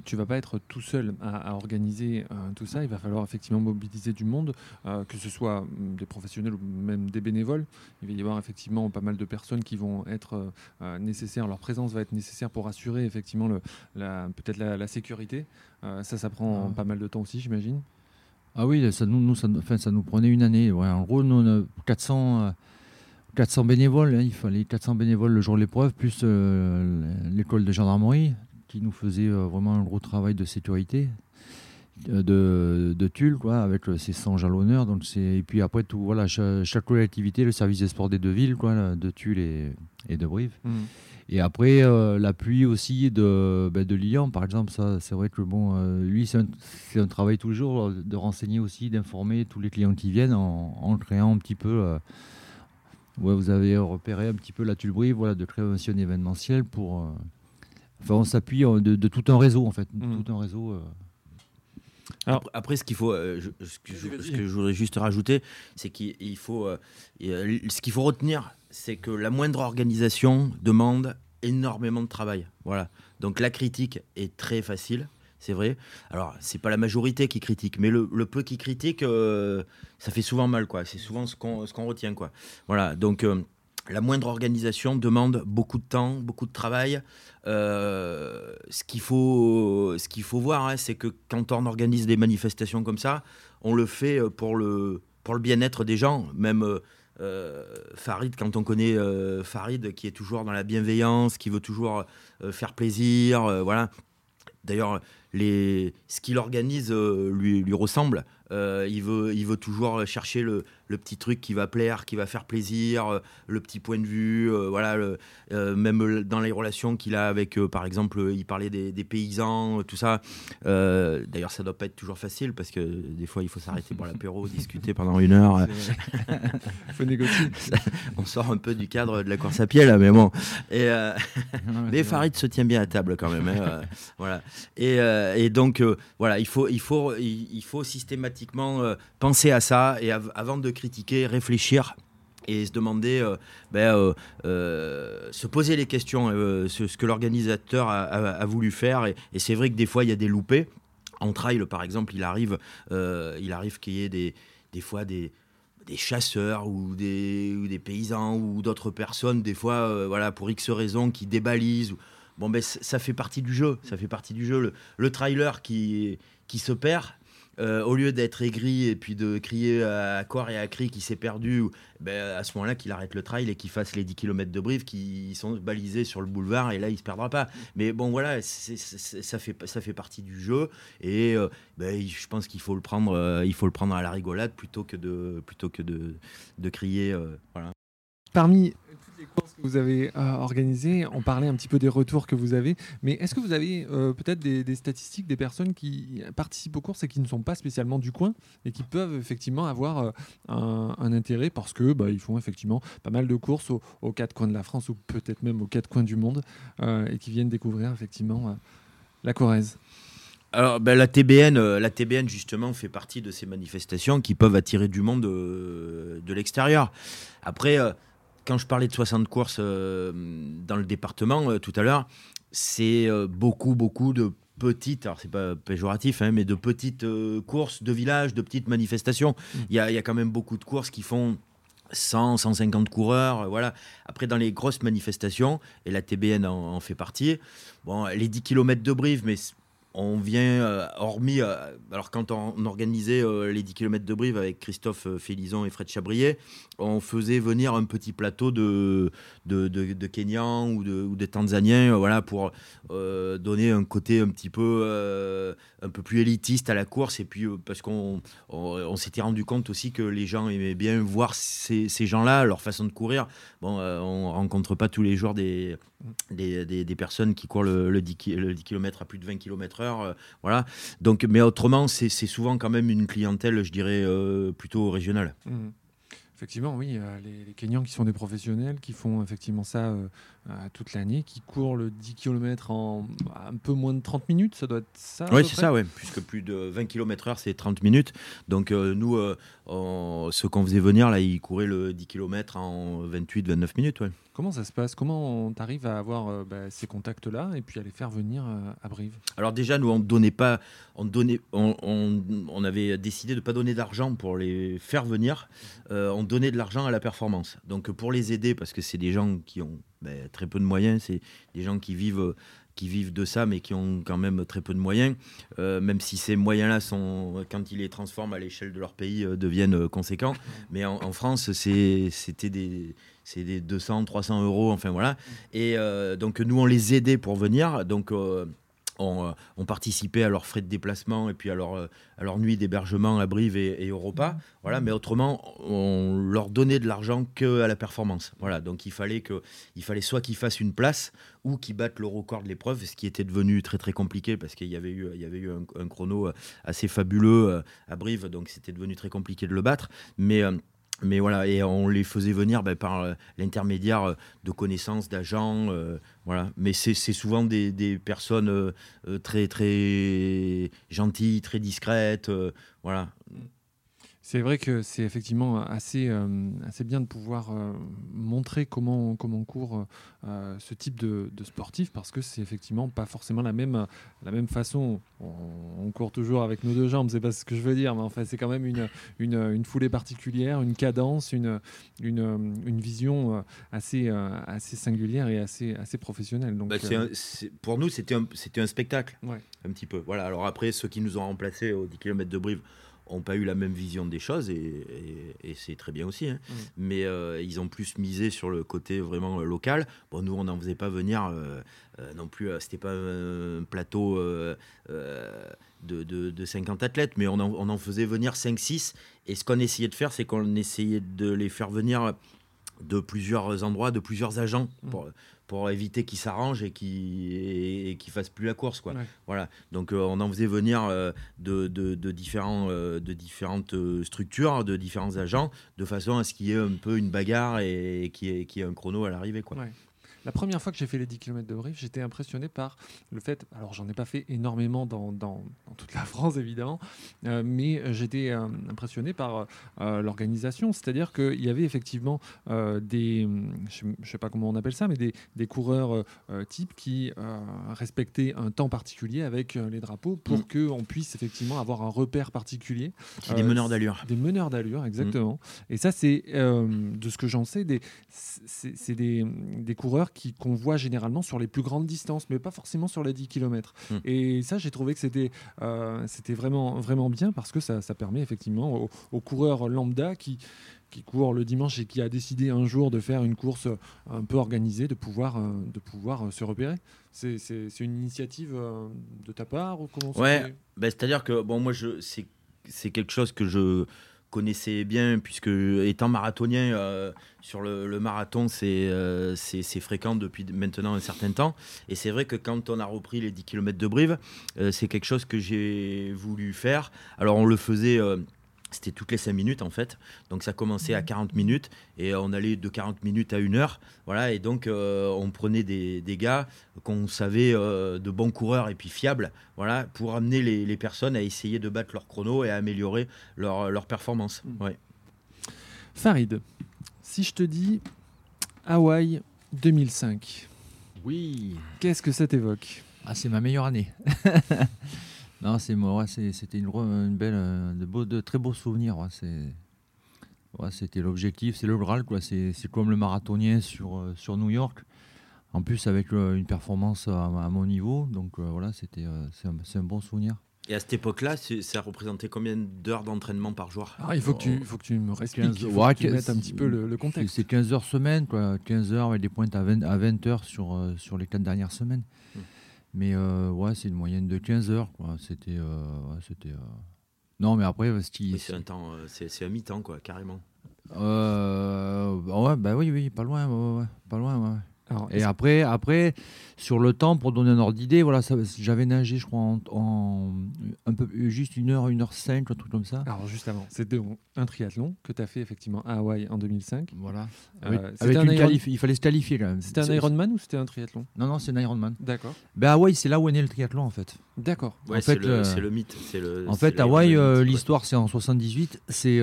Tu vas pas être tout seul à, organiser euh, tout ça. Il va falloir effectivement mobiliser du monde, euh, que ce soit mm, des professionnels ou même des bénévoles. Il va y avoir effectivement pas mal de personnes qui vont être euh, nécessaires. Leur présence va être nécessaire pour assurer effectivement peut-être la, sécurité. ça, ça prend ah. pas mal de temps aussi, j'imagine. Ah oui, ça nous, ça, ça nous prenait une année. en gros, nous, on a 400. 400 bénévoles, hein. il fallait 400 bénévoles le jour de l'épreuve, plus l'école de gendarmerie, qui nous faisait euh, vraiment un gros travail de sécurité euh, de, de Tulle, quoi, avec euh, ses 100 jalonneurs. Donc et puis après, tout, voilà, chaque, collectivité, le service des sports des deux villes, quoi, de Tulle et, et de Brive. Mmh. Et après, l'appui aussi de, ben, de Lyon, par exemple, ça, c'est vrai que bon, lui, c'est un, travail tous les jours de renseigner aussi, d'informer tous les clients qui viennent en, créant un petit peu. ouais, vous avez repéré un petit peu la Tulle-Brive, voilà, de créer un événementiel pour on s'appuie euh, de, tout un réseau, en fait. Mm. Tout un réseau. Euh. Alors, après, ce qu'il faut, euh, ce, que je, voudrais juste rajouter, c'est qu'il faut, ce qu'il faut retenir, c'est que la moindre organisation demande énormément de travail. Voilà. Donc la critique est très facile, c'est vrai. Alors, c'est pas la majorité qui critique, mais le, peu qui critique, euh, ça fait souvent mal, quoi. C'est souvent ce qu'on ce qu'on retient, quoi. Voilà. Donc euh, la moindre organisation demande beaucoup de temps, beaucoup de travail. Euh, ce qu'il faut, faut voir, hein, c'est que quand on organise des manifestations comme ça, on le fait pour le, pour le bien-être des gens. Même euh, Farid, quand on connaît euh, Farid, qui est toujours dans la bienveillance, qui veut toujours euh, faire plaisir, voilà. D'ailleurs, ce qu'il organise lui, lui ressemble. Euh, il, veut, il veut toujours chercher le, petit truc qui va plaire, qui va faire plaisir, euh, le petit point de vue. Euh, voilà, même dans les relations qu'il a avec, par exemple, il parlait des, paysans, tout ça. D'ailleurs, ça doit pas être toujours facile parce que des fois, il faut s'arrêter pour l'apéro, discuter pendant une heure. Il faut négocier. On sort un peu du cadre de la course à pied là, mais bon. Et, mais Farid se tient bien à table quand même. Hein, voilà. Et, et donc, voilà, il faut, il faut, il faut systématiquement euh, penser à ça et avant de critiquer, réfléchir et se demander, euh, ben, euh, se poser les questions, ce, que l'organisateur a, voulu faire. Et, c'est vrai que des fois, il y a des loupés. En trail, par exemple, il arrive, il arrive qu'il y ait des, des fois des, des chasseurs ou des, ou des paysans ou d'autres personnes, des fois, voilà, pour X raisons, qui débalisent. Bon, ben, ça fait partie du jeu. Ça fait partie du jeu. Le, le trailer qui, qui se perd, euh, au lieu d'être aigri et puis de crier à corps et à cri qui s'est perdu, ben, à ce moment-là, qu'il arrête le trail et qu'il fasse les 10 km de brief qui sont balisés sur le boulevard et là, il se perdra pas. Mais bon, voilà, ça, fait, ça fait partie du jeu et euh, ben, je pense qu'il faut, le prendre, euh, il faut le prendre à la rigolade plutôt que de, plutôt que de, crier. Parmi courses que vous avez euh, organisées, on parlait un petit peu des retours que vous avez, mais est-ce que vous avez euh, peut-être des, statistiques des personnes qui participent aux courses et qui ne sont pas spécialement du coin et qui peuvent effectivement avoir euh, un, intérêt parce que bah, ils font effectivement pas mal de courses aux, quatre coins de la France ou peut-être même aux quatre coins du monde et qui viennent découvrir effectivement la Corrèze alors, ben, la, TBN, la TBN, justement, fait partie de ces manifestations qui peuvent attirer du monde de, de l'extérieur. Après, quand je parlais de 60 courses euh, dans le département euh, tout à l'heure, c'est euh, beaucoup, beaucoup de petites, alors c'est pas péjoratif, hein, mais de petites courses de village, de petites manifestations. Mmh. Il y, a, quand même beaucoup de courses qui font 100, 150 coureurs, voilà. Après, dans les grosses manifestations, et la TBN en, en fait partie, bon, les 10 km de Brive, mais on vient, euh, hormis, euh, alors quand on, organisait euh, les 10 km de Brive avec Christophe Félizon et Fred Chabrier, on faisait venir un petit plateau de, de, Kenyans ou de, ou de Tanzaniens voilà, pour donner un côté un petit peu, un peu plus élitiste à la course. Et puis parce qu'on on, s'était rendu compte aussi que les gens aimaient bien voir ces, gens-là, leur façon de courir. Bon, on rencontre pas tous les jours des, des, des, personnes qui courent le, le, 10, km à plus de 20 km Euh, voilà. Donc, mais autrement, c'est souvent quand même une clientèle, je dirais, euh, plutôt régionale. Mmh. Effectivement, oui, les, les, Kenyans qui sont des professionnels, qui font effectivement ça euh, toute l'année, qui courent le 10 km en un peu moins de 30 minutes, ça doit être ça Oui, c'est ça, ouais, puisque plus de 20 km/h, c'est 30 minutes. Donc nous, ceux qu'on faisait venir, là, ils couraient le 10 km en 28-29 minutes. Ouais. Comment ça se passe? Comment on arrive à avoir euh, bah, ces contacts-là et puis à les faire venir euh, à Brive? Alors déjà, nous, on donnait pas, on donnait, on, on, avait décidé de ne pas donner d'argent pour les faire venir. Euh, on donnait de l'argent à la performance. Donc pour les aider, parce que c'est des gens qui ont bah, très peu de moyens, c'est des gens qui vivent qui vivent de ça, mais qui ont quand même très peu de moyens, même si ces moyens-là, sont, quand ils les transforment à l'échelle de leur pays, deviennent conséquents. Mais en, France, c'était des, des 200, 300 euros, enfin voilà. Et euh, donc nous, on les aidait pour venir. Donc euh, euh, on, participait à leurs frais de déplacement et puis à leur, à leur nuit d'hébergement à Brive et, et, au repas. Voilà, mais autrement, on leur donnait de l'argent que à la performance. Voilà, donc il fallait, que, il fallait soit qu'ils fassent une place ou qu'ils battent le record de l'épreuve, ce qui était devenu très très compliqué parce qu'il y avait eu, il y avait eu un, chrono assez fabuleux à Brive, donc c'était devenu très compliqué de le battre. Mais mais voilà, et on les faisait venir ben, par euh, l'intermédiaire euh, de connaissances, d'agents, euh, voilà. Mais c'est souvent des, des personnes très très gentilles, très discrètes, voilà. C'est vrai que c'est effectivement assez, euh, assez bien de pouvoir euh, montrer comment, comment court euh, ce type de, de, sportif parce que c'est effectivement pas forcément la même, la même façon. On, court toujours avec nos deux jambes, c'est pas ce que je veux dire, mais enfin c'est quand même une, une, une, foulée particulière, une cadence, une, une, une vision assez, assez singulière et assez, assez professionnelle. Donc, bah, pour nous, c'était un, un spectacle, ouais. un petit peu. Voilà. Alors après, ceux qui nous ont remplacés au 10 km de Brive, n'ont pas eu la même vision des choses et, c'est très bien aussi. Hein. Mais euh, ils ont plus misé sur le côté vraiment euh, local. Bon, nous, on n'en faisait pas venir euh, non plus. C'était pas un plateau de, de, 50 athlètes, mais on en, on en faisait venir 5-6. Et ce qu'on essayait de faire, c'est qu'on essayait de les faire venir de plusieurs endroits, de plusieurs agents pour, pour éviter qu'ils s'arrangent et qu'ils ne fassent plus la course. Quoi. Voilà. Donc euh, on en faisait venir euh, de, de, de, différents, euh, de différentes structures, de différents agents, de façon à ce qu'il y ait un peu une bagarre et, qu'il y, ait un chrono à l'arrivée. Quoi. La première fois que j'ai fait les 10 km de Brive, j'étais impressionné par le fait, alors j'en ai pas fait énormément dans, dans, toute la France évidemment, euh, mais j'étais euh, impressionné par euh, l'organisation, c'est-à-dire qu'il y avait effectivement des, je ne sais pas comment on appelle ça, mais des, des coureurs types qui respectaient un temps particulier avec les drapeaux pour mm. qu'on puisse effectivement avoir un repère particulier. des meneurs d'allure. Des meneurs d'allure, exactement. Mm. Et ça, c'est de ce que j'en sais, c'est des, des coureurs qu'on voit généralement sur les plus grandes distances, mais pas forcément sur les 10 km. Hmm. Et ça, j'ai trouvé que c'était euh, c'était vraiment, vraiment bien parce que ça, ça permet effectivement aux, coureurs lambda qui, qui courent le dimanche et qui a décidé un jour de faire une course un peu organisée, de pouvoir, euh, de pouvoir euh, se repérer. C'est une initiative de ta part ou comment Ouais, bah, c'est-à-dire que bon, moi, c'est quelque chose que je connaissais bien, puisque étant marathonien, euh, sur le, marathon, euh, c'est fréquent depuis maintenant un certain temps. Et c'est vrai que quand on a repris les 10 km de Brive, euh, c'est quelque chose que j'ai voulu faire. Alors on le faisait c'était toutes les 5 minutes en fait. Donc ça commençait à 40 minutes et on allait de 40 minutes à 1 heure. Voilà, et donc euh, on prenait des, des gars qu'on savait euh, de bons coureurs et puis fiables voilà, pour amener les, les, personnes à essayer de battre leur chrono et à améliorer leur, leur performance. Mm. Ouais. Farid, si je te dis Hawaï 2005. Oui. Qu'est-ce que ça t'évoque? Ah, c'est ma meilleure année. Non, c'est moi. c'était une, une, belle, euh, de, beau, de très beaux souvenirs. c'était l'objectif, c'est le Graal, quoi. C'est, comme le marathonien sur, euh, sur New York. En plus, avec euh, une performance à, mon niveau. Donc voilà, c'était, c'est, un, bon souvenir. Et à cette époque-là, ça représentait combien d'heures d'entraînement par jour? Ah, il faut, que tu, faut que tu me expliques, il faut que tu mettes un petit peu le, contexte. C'est 15 heures semaine, quoi. 15 heures avec des pointes à 20, à 20 heures sur, sur les 4 dernières semaines. Hmm. Mais euh, ouais, c'est une moyenne de 15 heures. Quoi. C'était. Euh, c'était euh, Non, mais après, c'est un temps, c'est, un mi-temps, quoi, carrément. ouais, bah oui, oui, pas loin, ouais, pas loin, ouais et après, après, sur le temps, pour donner un ordre d'idée, voilà, j'avais nagé, je crois, en, un peu, juste une heure, une heure cinq, un truc comme ça. Alors, juste avant, c'était un triathlon que tu as fait effectivement à Hawaï en 2005. Voilà. Euh, Avec un il fallait se qualifier quand même. C'était un Ironman ou c'était un triathlon? Non, non, c'est un Ironman. D'accord. Ben, Hawaï, c'est là où est né le triathlon en fait. D'accord. Ouais, en fait, euh, c'est le, mythe. Le, en fait, Hawaï, euh, l'histoire, c'est en 78. C'est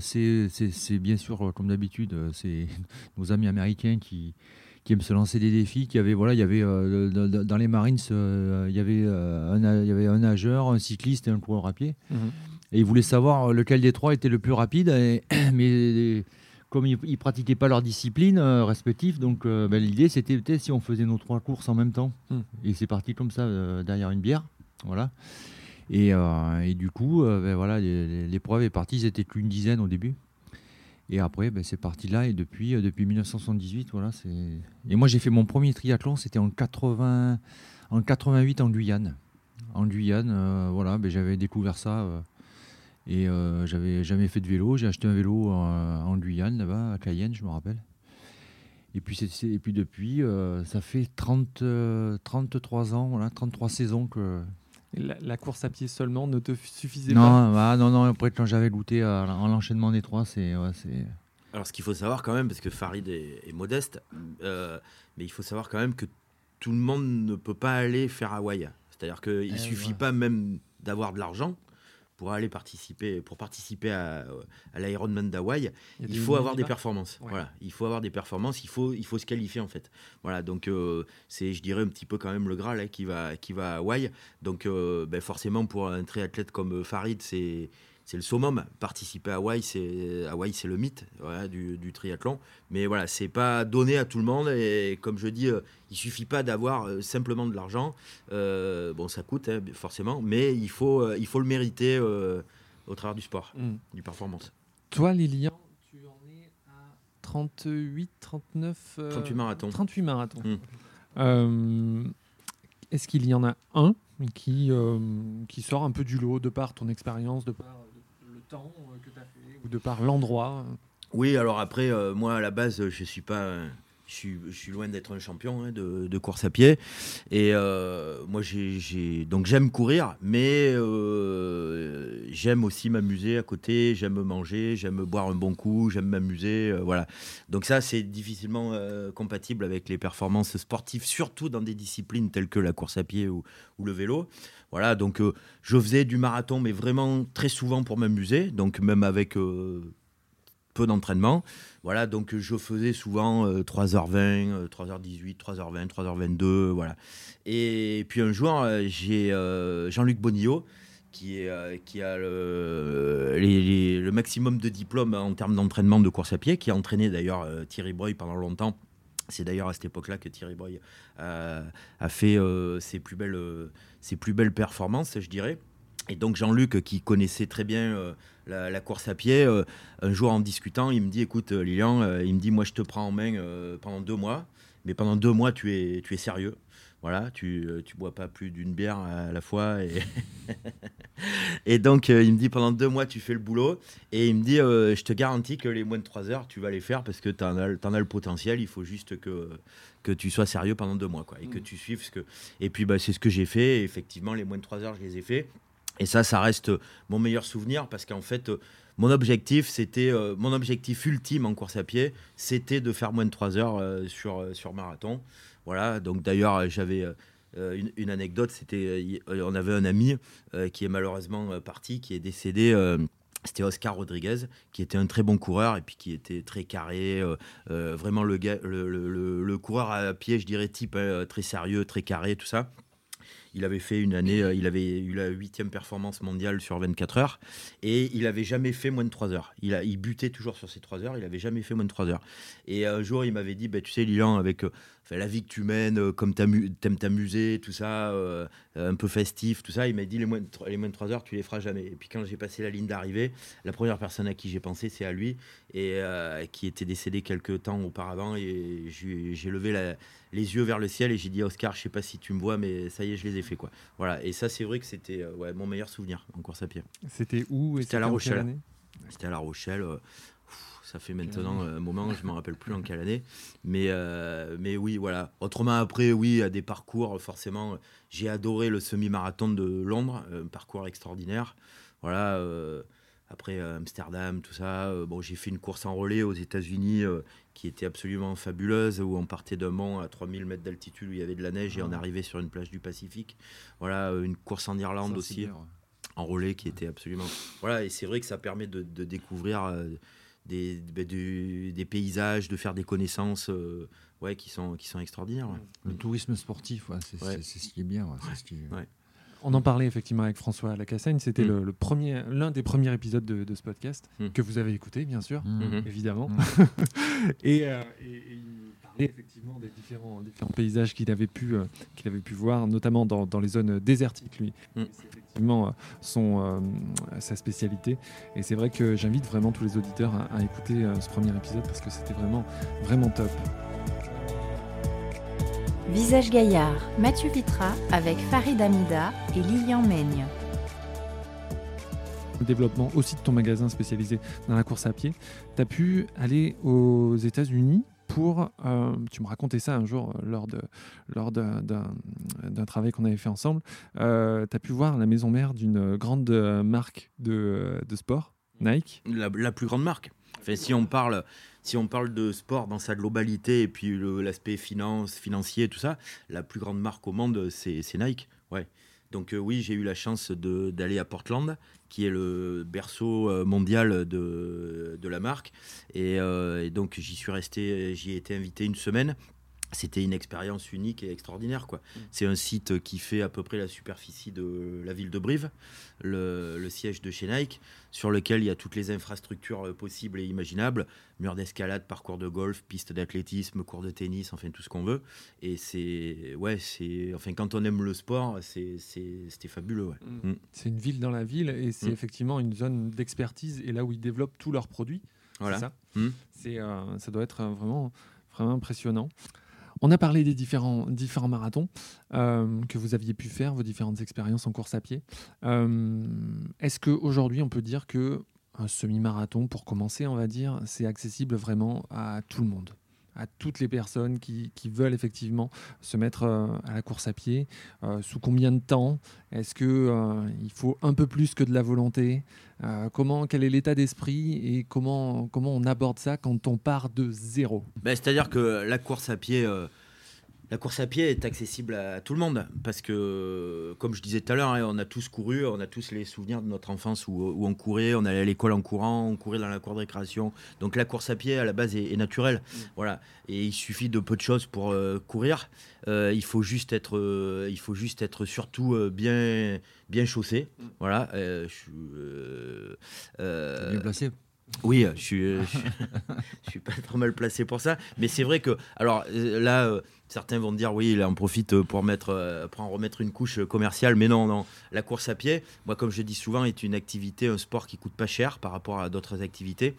c'est bien sûr, comme d'habitude, c'est nos amis américains qui qui aiment se lancer des défis, qui avait voilà, il y avait euh, dans les Marines, euh, il y avait euh, un, il y avait un nageur, un cycliste et un coureur à pied. Mhm. Et ils voulaient savoir lequel des trois était le plus rapide. Et, mais comme ils, ne pratiquaient pas leur discipline respective, donc ben, l'idée c'était peut-être si on faisait nos trois courses en même temps. Mhm. Et c'est parti comme ça derrière une bière, voilà. Et, et du coup, ben, voilà, l'épreuve est partie. Ils étaient qu'une dizaine au début. Et après, ben, c'est parti là. Et depuis, euh, depuis 1978, voilà. Et moi, j'ai fait mon premier triathlon, c'était en, 80... en 88 en Guyane. En Guyane, euh, voilà, ben, j'avais découvert ça. Euh, et j'avais jamais fait de vélo. J'ai acheté un vélo en, Guyane, là-bas, à Cayenne, je me rappelle. Et puis, c'est, et puis depuis, ça fait 30, 33 ans, voilà, 33 saisons que, la, course à pied seulement ne te suffisait pas bah, Non, non, après quand j'avais goûté à, l'enchaînement des trois, c'est. Alors ce qu'il faut savoir quand même, parce que Farid est, modeste, euh, mais il faut savoir quand même que tout le monde ne peut pas aller faire Hawaï. C'est-à-dire qu'il ne eh, suffit pas même d'avoir de l'argent pour aller participer, pour participer à, à l'Ironman d'Hawaï, Il il faut avoir des performances. Ouais. Voilà, il faut avoir des performances. Il faut, il faut se qualifier en fait. Voilà, donc euh, c'est, je dirais un petit peu quand même le Graal hein, qui va, qui va à Hawaï. Donc euh, ben, forcément pour un triathlète comme Farid, c'est c'est le summum. Participer à Hawaï, c'est Hawaï, c'est le mythe voilà, du, du triathlon. Mais voilà, c'est pas donné à tout le monde. Et comme je dis, euh, il suffit pas d'avoir euh, simplement de l'argent. Euh, bon, ça coûte hein, forcément, mais il faut, euh, il faut le mériter au travers du sport, Mm. du performance. Toi, Lilian, tu en es à 38, 39. euh, 38 marathons. 38 marathons. Mm. Est-ce qu'il y en a un qui, qui sort un peu du lot de par ton expérience, de par temps euh, que tu as fait, ou de par l'endroit Oui, alors après, euh, moi à la base, je suis pas, je suis, je suis loin d'être un champion hein, de, de course à pied. Et euh, moi, j'ai, j'ai- donc j'aime courir, mais euh, j'aime aussi m'amuser à côté. J'aime manger, j'aime boire un bon coup, j'aime m'amuser, euh, voilà. Donc ça, c'est difficilement euh, compatible avec les performances sportives, surtout dans des disciplines telles que la course à pied ou, ou le vélo. Voilà, donc euh, je faisais du marathon, mais vraiment très souvent pour m'amuser, donc même avec euh, peu d'entraînement. Voilà, donc je faisais souvent euh, 3h20, euh, 3h18, 3h20, 3h22, voilà. Et puis un jour, euh, j'ai euh, Jean-Luc Bonillot, qui, est, euh, qui a le, maximum de diplômes en termes d'entraînement de course à pied, qui a entraîné d'ailleurs euh, Thierry Breuil pendant longtemps. C'est d'ailleurs à cette époque-là que Thierry Breuil a, a fait euh, ses, plus belles, euh, ses plus belles performances, je dirais. Et donc Jean-Luc, qui connaissait très bien euh, la, course à pied, euh, un jour en discutant, il me dit, écoute euh, Lilian, euh, il me dit, moi je te prends en main euh, pendant deux mois, mais pendant deux mois tu es, tu es sérieux. Voilà, tu ne bois pas plus d'une bière à la fois. Et, et donc, euh, il me dit, pendant deux mois, tu fais le boulot. Et il me dit, euh, je te garantis que les moins de trois heures, tu vas les faire parce que tu en, as le potentiel. Il faut juste que, que tu sois sérieux pendant deux mois. Quoi, et que Mm. tu suives ce que... Et puis, bah, c'est ce que j'ai fait. Et effectivement, les moins de trois heures, je les ai fait. Et ça, ça reste mon meilleur souvenir parce qu'en fait, euh, mon objectif, c'était euh, mon objectif ultime en course à pied, c'était de faire moins de 3 heures euh, sur, euh, sur marathon. Voilà, donc d'ailleurs, euh, j'avais euh, euh, une, anecdote, c'était on avait un ami qui est malheureusement parti, qui est décédé. c'était Oscar Rodriguez, qui était un très bon coureur et puis qui était très carré, vraiment le, coureur à pied, je dirais, type hein, très sérieux, très carré, tout ça. Il avait fait une année, il avait eu la huitième performance mondiale sur 24 heures et il avait jamais fait moins de 3 heures. Il, butait toujours sur ces 3 heures, il avait jamais fait moins de 3 heures. Et un jour, il m'avait dit, bah, tu sais, Lilan, avec la vie que tu mènes, euh, comme t'aimes t'amuser, tout ça, euh, un peu festif, tout ça, il m'a dit, les moins, de, tro- les moins de 3 heures, tu les feras jamais. Et puis quand j'ai passé la ligne d'arrivée, la première personne à qui j'ai pensé, c'est à lui, et euh, qui était décédé quelques temps auparavant. Et j'ai levé la- les yeux vers le ciel et j'ai dit, Oscar, je sais pas si tu me vois, mais ça y est, je les ai fait. Quoi. Voilà. Et ça, c'est vrai que c'était ouais, mon meilleur souvenir en course à pied. C'était où C'était à La Rochelle. C'était à La Rochelle. euh, ça fait maintenant un moment, je me rappelle plus en quelle année. Mais, euh, mais oui, voilà. Autrement, après, oui, à des parcours, forcément, j'ai adoré le semi-marathon de Londres, un parcours extraordinaire. Voilà. euh, après euh, Amsterdam, tout ça. bon, j'ai fait une course en relais aux États-Unis euh, qui était absolument fabuleuse, où on partait d'un mont à 3000 mètres d'altitude où il y avait de la neige et on Ah. arrivait sur une plage du Pacifique. Voilà, une course en Irlande aussi en relais qui était absolument. Voilà, et c'est vrai que ça permet de, de découvrir euh, des, ben, du- des paysages, de faire des connaissances euh, ouais, qui, sont, qui sont extraordinaires. ouais. Le tourisme sportif, ouais, c'est Ouais. ce qui est bien. ouais, c'est ce qui est- Ouais. On en parlait effectivement avec François Lacassagne. C'était Mm. le, le premier, l'un des premiers épisodes de, de ce podcast Mm. que vous avez écouté, bien sûr. Mhm. évidemment. Mm. et, euh, et- et effectivement des différents, différents paysages qu'il avait pu, euh, qu'il avait pu voir, notamment dans, dans les zones désertiques, lui. Mm. C'est effectivement euh, son, euh, sa spécialité. Et c'est vrai que j'invite vraiment tous les auditeurs à, à écouter euh, ce premier épisode parce que c'était vraiment, vraiment top. Visage Gaillard, Mathieu Vitra avec Farid Amida et Lilian Meigne. le développement aussi de ton magasin spécialisé dans la course à pied, tu as pu aller aux États-Unis pour. euh, tu me racontais ça un jour euh, lors de lors d'un- d'un d'un travail qu'on avait fait ensemble. tu as pu voir la maison mère d'une grande euh, marque de, de sport, Nike? La, plus grande marque. Enfin, si on parle, si on parle de sport dans sa globalité et puis l'aspect finance, financier, tout ça, la plus grande marque au monde, c'est c'est Nike. Ouais. Donc oui, j'ai eu la chance d'aller à Portland, qui est le berceau mondial de, la marque. Et, et donc j'y suis resté, j'y ai été invité une semaine c'était une expérience unique et extraordinaire. quoi. Mm. C'est un site qui fait à peu près la superficie de la ville de Brive, le, siège de chez Nike, sur lequel il y a toutes les infrastructures euh, possibles et imaginables, murs d'escalade, parcours de golf, pistes d'athlétisme, cours de tennis, enfin tout ce qu'on veut. Et c'est, ouais, c'est, enfin quand on aime le sport, c'est, c'était fabuleux. Mm. Mm. C'est une ville dans la ville et c'est effectivement une zone d'expertise et là où ils développent tous leurs produits. Voilà. ça. C'est, euh, ça doit être vraiment, vraiment impressionnant. On a parlé des différents, marathons euh, que vous aviez pu faire, vos différentes expériences en course à pied. Euh, est-ce qu'aujourd'hui, on peut dire que un semi-marathon, pour commencer, on va dire, c'est accessible vraiment à tout le monde? À toutes les personnes qui, veulent effectivement se mettre euh, à la course à pied. Sous combien de temps? Est-ce qu'il il faut un peu plus que de la volonté? Comment, Quel est l'état d'esprit et comment, comment on aborde ça quand on part de zéro? Ben, C'est-à-dire que la course à pied la course à pied est accessible à tout le monde parce que, comme je disais tout à l'heure, hein, on a tous couru, on a tous les souvenirs de notre enfance où, on courait, on allait à l'école en courant, on courait dans la cour de récréation. Donc la course à pied à la base est, naturelle, mm. voilà. Et il suffit de peu de choses pour euh, courir. Euh, il faut juste être, euh, il faut juste être surtout bien, bien chaussé, mm. voilà. je suis bien placé. Oui, je suis, je suis, pas trop mal placé pour ça. Mais c'est vrai que, alors là, Certains vont dire oui, il en profite pour, mettre, euh, pour en remettre une couche commerciale, mais non, non. La course à pied, moi, comme je dis souvent, est une activité, un sport qui coûte pas cher par rapport à d'autres activités.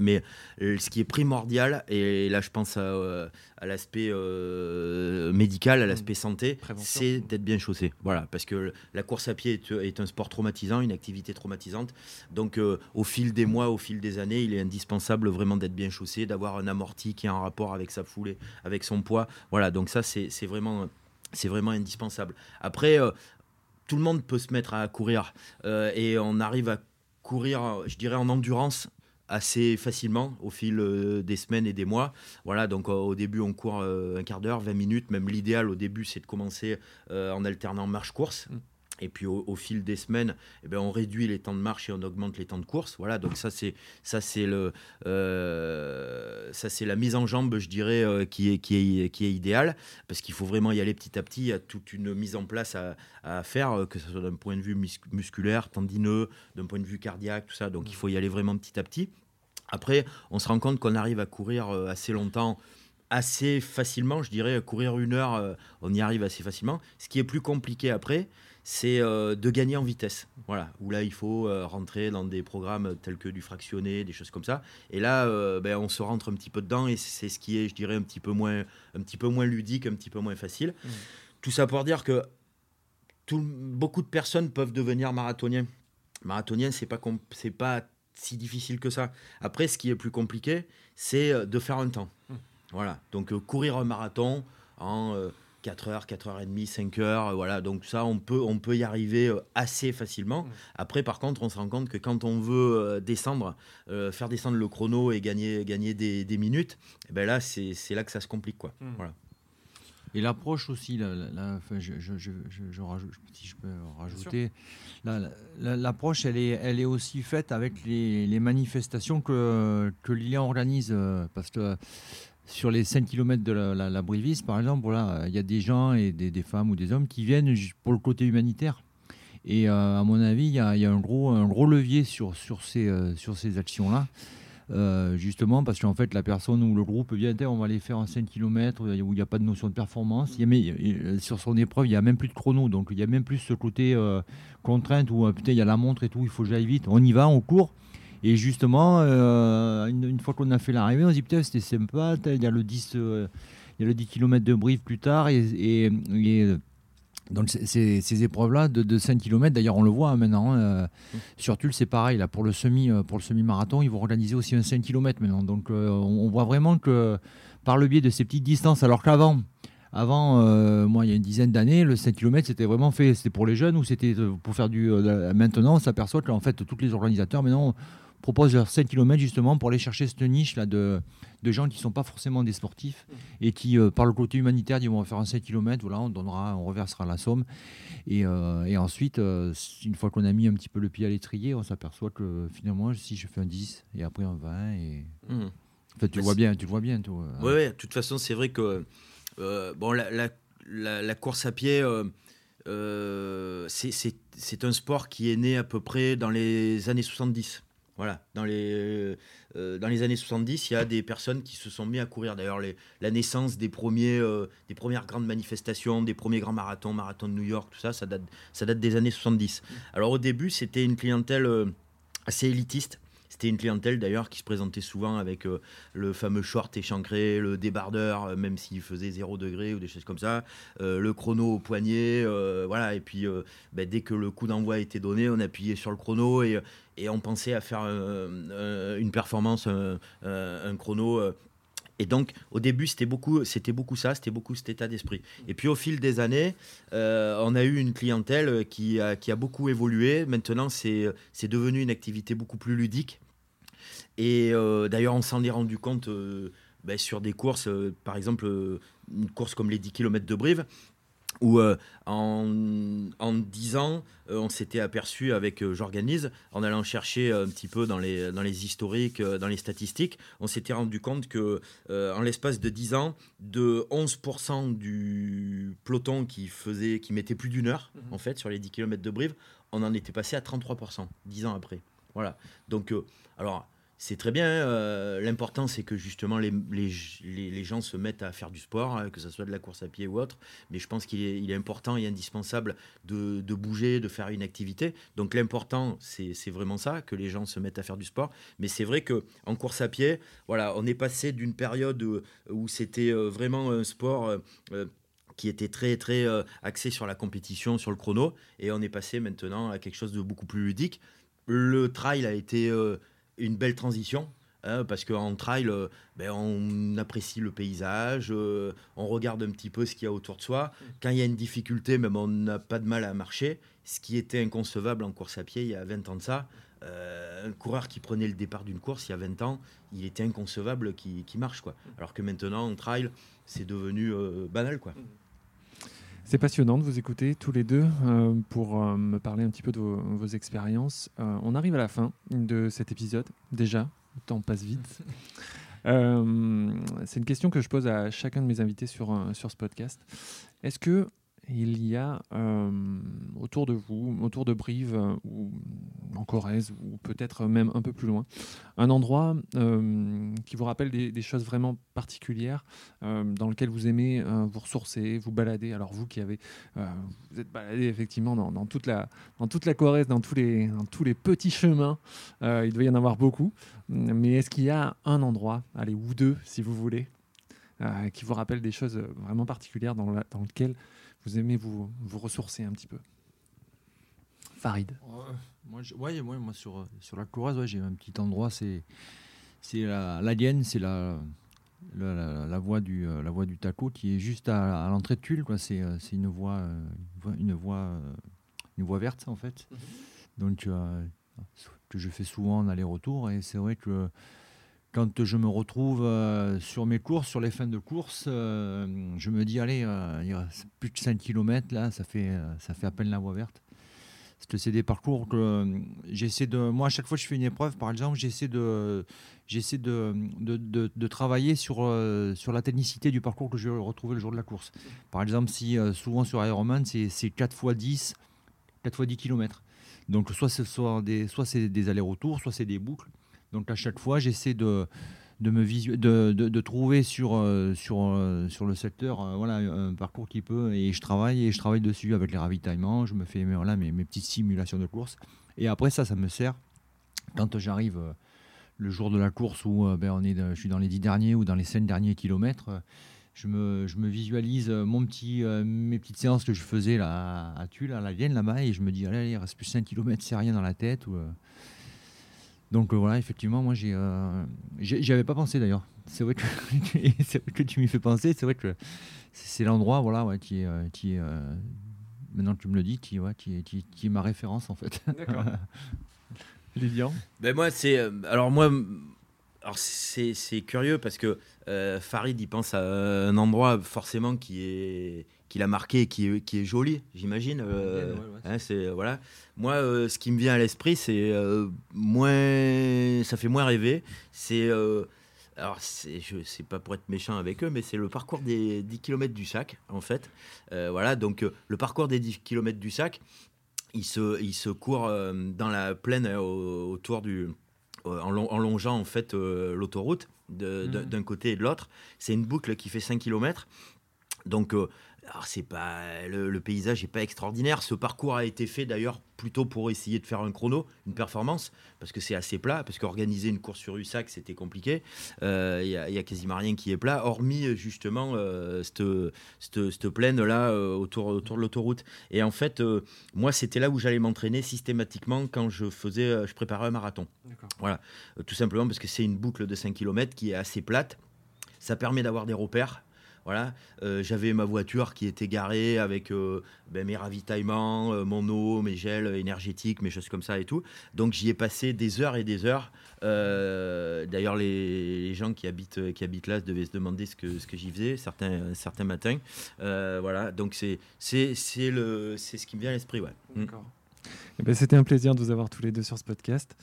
Mais euh, ce qui est primordial, et là je pense à, euh, l'aspect euh, médical, à l'aspect mmh. santé, c'est d'être bien chaussé. Voilà, parce que la course à pied est, un sport traumatisant, une activité traumatisante. Donc au fil des mois, au fil des années, il est indispensable vraiment d'être bien chaussé, d'avoir un amorti qui est en rapport avec sa foulée, avec son poids. Voilà, donc ça c'est vraiment, vraiment indispensable. Après, tout le monde peut se mettre à courir et on arrive à courir, je dirais, en endurance assez facilement au fil euh, des semaines et des mois. Voilà, donc euh, au début on court euh, un quart d'heure, 20 minutes, même l'idéal au début c'est de commencer en alternant marche-course. Mm. Et puis au, fil des semaines, eh bien, on réduit les temps de marche et on augmente les temps de course. Voilà, donc ça c'est ça c'est le ça c'est la mise en jambe, je dirais, qui est qui est qui est idéale parce qu'il faut vraiment y aller petit à petit. Il y a toute une mise en place à, à faire, que ce soit d'un point de vue musculaire, tendineux, d'un point de vue cardiaque, tout ça. Donc il faut y aller vraiment petit à petit. Après, on se rend compte qu'on arrive à courir euh, assez longtemps assez facilement, je dirais, courir une heure, euh, on y arrive assez facilement. Ce qui est plus compliqué après, c'est euh, de gagner en vitesse. Voilà, où là, il faut rentrer dans des programmes tels que du fractionné, des choses comme ça. Et là, ben, on se rentre un petit peu dedans et c'est ce qui est, je dirais, un petit peu moins, un petit peu moins ludique, un petit peu moins facile. Mmh. Tout ça pour dire que tout, beaucoup de personnes peuvent devenir marathoniens. Marathonien, c'est pas, c'est pas si difficile que ça. Après, ce qui est plus compliqué, c'est euh, de faire un temps. Hum. Voilà. Donc, euh, courir un marathon en 4 euh, heures, 4 heures et demie, 5 heures, voilà. Donc, ça, on peut, on peut y arriver assez facilement. Hum. Après, par contre, on se rend compte que quand on veut descendre, faire descendre le chrono et gagner, gagner des, des minutes, eh ben là, c'est là que ça se complique, quoi. Hum. Voilà. Et l'approche aussi, la, je, je, je, si je peux rajouter, l'approche, elle, est, elle est aussi faite avec les, les manifestations que, que Lilian organise. Euh, parce que sur les 5 km de la, la, Brivis, par exemple, voilà, il y a des gens et des, des, femmes ou des hommes qui viennent pour le côté humanitaire. Et euh, à mon avis, il y a, y a, un, gros, un gros levier sur, sur ces, euh, sur ces actions-là. Euh, justement parce qu'en fait la personne ou le groupe vient, on va aller faire un 5 km où il n'y a pas de notion de performance. A, sur son épreuve, il n'y a même plus de chrono, donc il y a même plus ce côté euh, contrainte où euh, putain, il y a la montre et tout, il faut que j'aille vite. On y va, on court. Et justement, une, fois qu'on a fait l'arrivée, on se dit putain, c'était sympa, il y a le 10, il y a le 10 km de brief plus tard et donc ces, épreuves-là de, 5 km, d'ailleurs on le voit hein, maintenant, hein, euh, mmh. sur Tulle c'est pareil, là, pour le semi, euh, pour le semi-marathon, ils vont organiser aussi un 5 km maintenant. Donc euh, on, voit vraiment que par le biais de ces petites distances, alors qu'avant, avant, moi il y a une dizaine d'années, le 5 km c'était vraiment fait, c'était pour les jeunes ou c'était pour faire du... maintenant on s'aperçoit qu'en fait tous les organisateurs maintenant proposent leurs 7 km justement pour aller chercher cette niche là de, de gens qui ne sont pas forcément des sportifs et qui, euh, par le côté humanitaire, disent on va faire un 7 km, voilà, on donnera, on reversera la somme. Et, euh, et ensuite, euh, une fois qu'on a mis un petit peu le pied à l'étrier, on s'aperçoit que finalement, si je fais un 10 et après un 20, et. Mmh. En fait, tu vois bien, tu le vois bien, toi. Ouais, ouais, de toute façon, c'est vrai que bon, la, la- la- la course à pied, c'est un sport qui est né à peu près dans les années 70. Voilà, dans les, euh, dans les années 70, il y a des personnes qui se sont mis à courir. D'ailleurs, la naissance des, premiers, euh, des premières grandes manifestations, des premiers grands marathons, marathon de New York, tout ça, ça date, ça date des années 70. Alors au début, c'était une clientèle euh, assez élitiste. C'était une clientèle d'ailleurs qui se présentait souvent avec euh, le fameux short échancré, le débardeur, euh, même s'il faisait 0 degré ou des choses comme ça, euh, le chrono au poignet, voilà. Et puis ben, dès que le coup d'envoi était donné, on appuyait sur le chrono et, on pensait à faire une performance, un chrono. Et donc, au début, c'était beaucoup, ça, c'était beaucoup cet état d'esprit. Et puis, au fil des années, euh, on a eu une clientèle qui a, beaucoup évolué. Maintenant, c'est devenu une activité beaucoup plus ludique. Et euh, d'ailleurs, on s'en est rendu compte euh, ben, sur des courses, par exemple, une course comme les 10 km de Brive, où euh, en, en 10 ans, euh, on s'était aperçu avec euh, J'organise, en allant chercher un petit peu dans les, dans les historiques, dans les statistiques, on s'était rendu compte que en l'espace de 10 ans, de 11% du peloton qui, faisait, qui mettait plus d'une heure, Mhm. en fait, sur les 10 km de Brive, on en était passé à 33%, 10 ans après. Voilà. Donc, alors, c'est très bien. euh, L'important, c'est que justement, les, les, les- gens se mettent à faire du sport, hein, que ce soit de la course à pied ou autre. Mais je pense qu'il est, important et indispensable de, de bouger, de faire une activité. Donc, l'important, c'est vraiment ça, que les gens se mettent à faire du sport. Mais c'est vrai que en course à pied, voilà, on est passé d'une période où, où c'était euh, vraiment un sport. euh, euh, qui était très très euh, axé sur la compétition, sur le chrono, et on est passé maintenant à quelque chose de beaucoup plus ludique. Le trail a été euh, une belle transition. hein, parce qu'en trail, euh, ben, on apprécie le paysage, euh, on regarde un petit peu ce qu'il y a autour de soi. Quand il y a une difficulté, même on n'a pas de mal à marcher. Ce qui était inconcevable en course à pied il y a 20 ans de ça. Euh, un coureur qui prenait le départ d'une course il y a 20 ans, il était inconcevable qu'il marche. Quoi. Alors que maintenant, en trail, c'est devenu banal. Quoi. C'est passionnant de vous écouter tous les deux euh, pour euh, me parler un petit peu de vos, vos expériences. Euh, on arrive à la fin de cet épisode, déjà. Le temps passe vite. C'est une question que je pose à chacun de mes invités sur, sur ce podcast. Est-ce que il y a euh, autour de vous, autour de Brive euh, ou en Corrèze ou peut-être même un peu plus loin, un endroit euh, qui vous rappelle des, choses vraiment particulières dans lequel vous aimez vous ressourcer, vous balader. Alors vous qui avez, vous êtes baladé effectivement dans, toute la, Corrèze, dans tous les, petits chemins. Il doit y en avoir beaucoup. Mais est-ce qu'il y a un endroit, allez ou deux si vous voulez, qui vous rappelle des choses vraiment particulières dans, la- dans lequel vous aimez vous, vous ressourcer un petit peu Farid. Moi, je- ouais, ouais, moi sur, euh, sur la Corrèze, ouais, j'ai un petit endroit, c'est c'est la, la Lienne, c'est la, la, la, la voie du, euh, la voie du Taco qui est juste à, à l'entrée de Tulle. C'est euh, c'est une voie, euh, une voie, une voie, euh, une voie verte en fait. Donc euh, que je fais souvent en aller-retour et c'est vrai que quand je me retrouve euh, sur mes courses, sur les fins de course, euh, je me dis allez, euh, il reste plus de 5 km là, ça fait, ça fait à peine la voie verte. C'est des parcours que j'essaie de. Moi, à chaque fois que je fais une épreuve, par exemple, j'essaie de, j'essaie de, de, de- travailler sur, sur la technicité du parcours que je vais retrouver le jour de la course. Par exemple, si souvent sur Ironman, c'est, c'est 4 x 10, 4 x 10 km. Donc, soit c'est, soit des, soit c'est des allers-retours, soit c'est des boucles. Donc, à chaque fois, j'essaie de, de, me visu- de, de, trouver sur, euh, sur, euh, sur le secteur euh, voilà, un parcours qui peut. Et je travaille et je travaille dessus avec les ravitaillements. Je me fais voilà, mes, mes petites simulations de course. Et après, ça, ça me sert quand j'arrive le jour de la course où ben, on est, je suis dans les 10 derniers ou dans les 5 derniers kilomètres. je me, je me visualise mon petit, mes petites séances que je faisais là, à Tulle, à la Vienne, là-bas, et je me dis, allez, allez, il reste plus 5 km, c'est rien dans la tête. Ou. Donc euh, voilà, effectivement, moi, j'ai, euh, j'y avais pas pensé d'ailleurs. C'est vrai que, c'est vrai que tu m'y fais penser, c'est vrai que c'est l'endroit voilà, ouais, qui est, euh, qui est euh, maintenant que tu me le dis, qui, ouais, qui, est, qui, qui est ma référence en fait. D'accord. Lilian Ben moi, c'est. euh, alors, moi. Alors, c'est c'est curieux parce que euh, Farid, il pense à un endroit forcément qui est qui l'a marqué, et qui est, qui est joli, j'imagine. euh, Ouais, ouais, ouais. hein, c'est voilà. Moi, euh, ce qui me vient à l'esprit, c'est euh, moins, ça fait moins rêver. C'est alors, c'est, je sais pas pour être méchant avec eux, mais c'est le parcours des 10 km du sac, en fait. Voilà, donc le parcours des 10 km du sac, il se, il se court dans la plaine au- autour du. en, long- en longeant en fait l'autoroute Mhm. d'un côté et de l'autre. C'est une boucle qui fait 5 km. Donc, alors c'est pas le, le paysage n'est pas extraordinaire. Ce parcours a été fait d'ailleurs plutôt pour essayer de faire un chrono, une performance, parce que c'est assez plat. Parce qu'organiser une course sur USAC c'était compliqué. Euh, Il y, a- y a quasiment rien qui est plat, hormis euh, justement euh, cette, plaine là euh, autour, autour de l'autoroute. Et en fait, euh, moi c'était là où j'allais m'entraîner systématiquement quand je faisais, euh, je préparais un marathon. Euh, tout simplement parce que c'est une boucle de 5 km qui est assez plate. Ça permet d'avoir des repères. Voilà, Euh, j'avais ma voiture qui était garée avec euh, ben, mes ravitaillements, euh, mon eau, mes gels énergétiques, mes choses comme ça et tout. Donc j'y ai passé des heures et des heures. Euh, D'ailleurs, les, les gens qui habitent, qui habitent là devaient se demander ce que, ce que j'y faisais certains, certains matins. Euh, voilà, donc c'est c'est c'est le c'est ce qui me vient à l'esprit, ouais. Mm. D'accord. Eh ben, C'était un plaisir de vous avoir tous les deux sur ce podcast.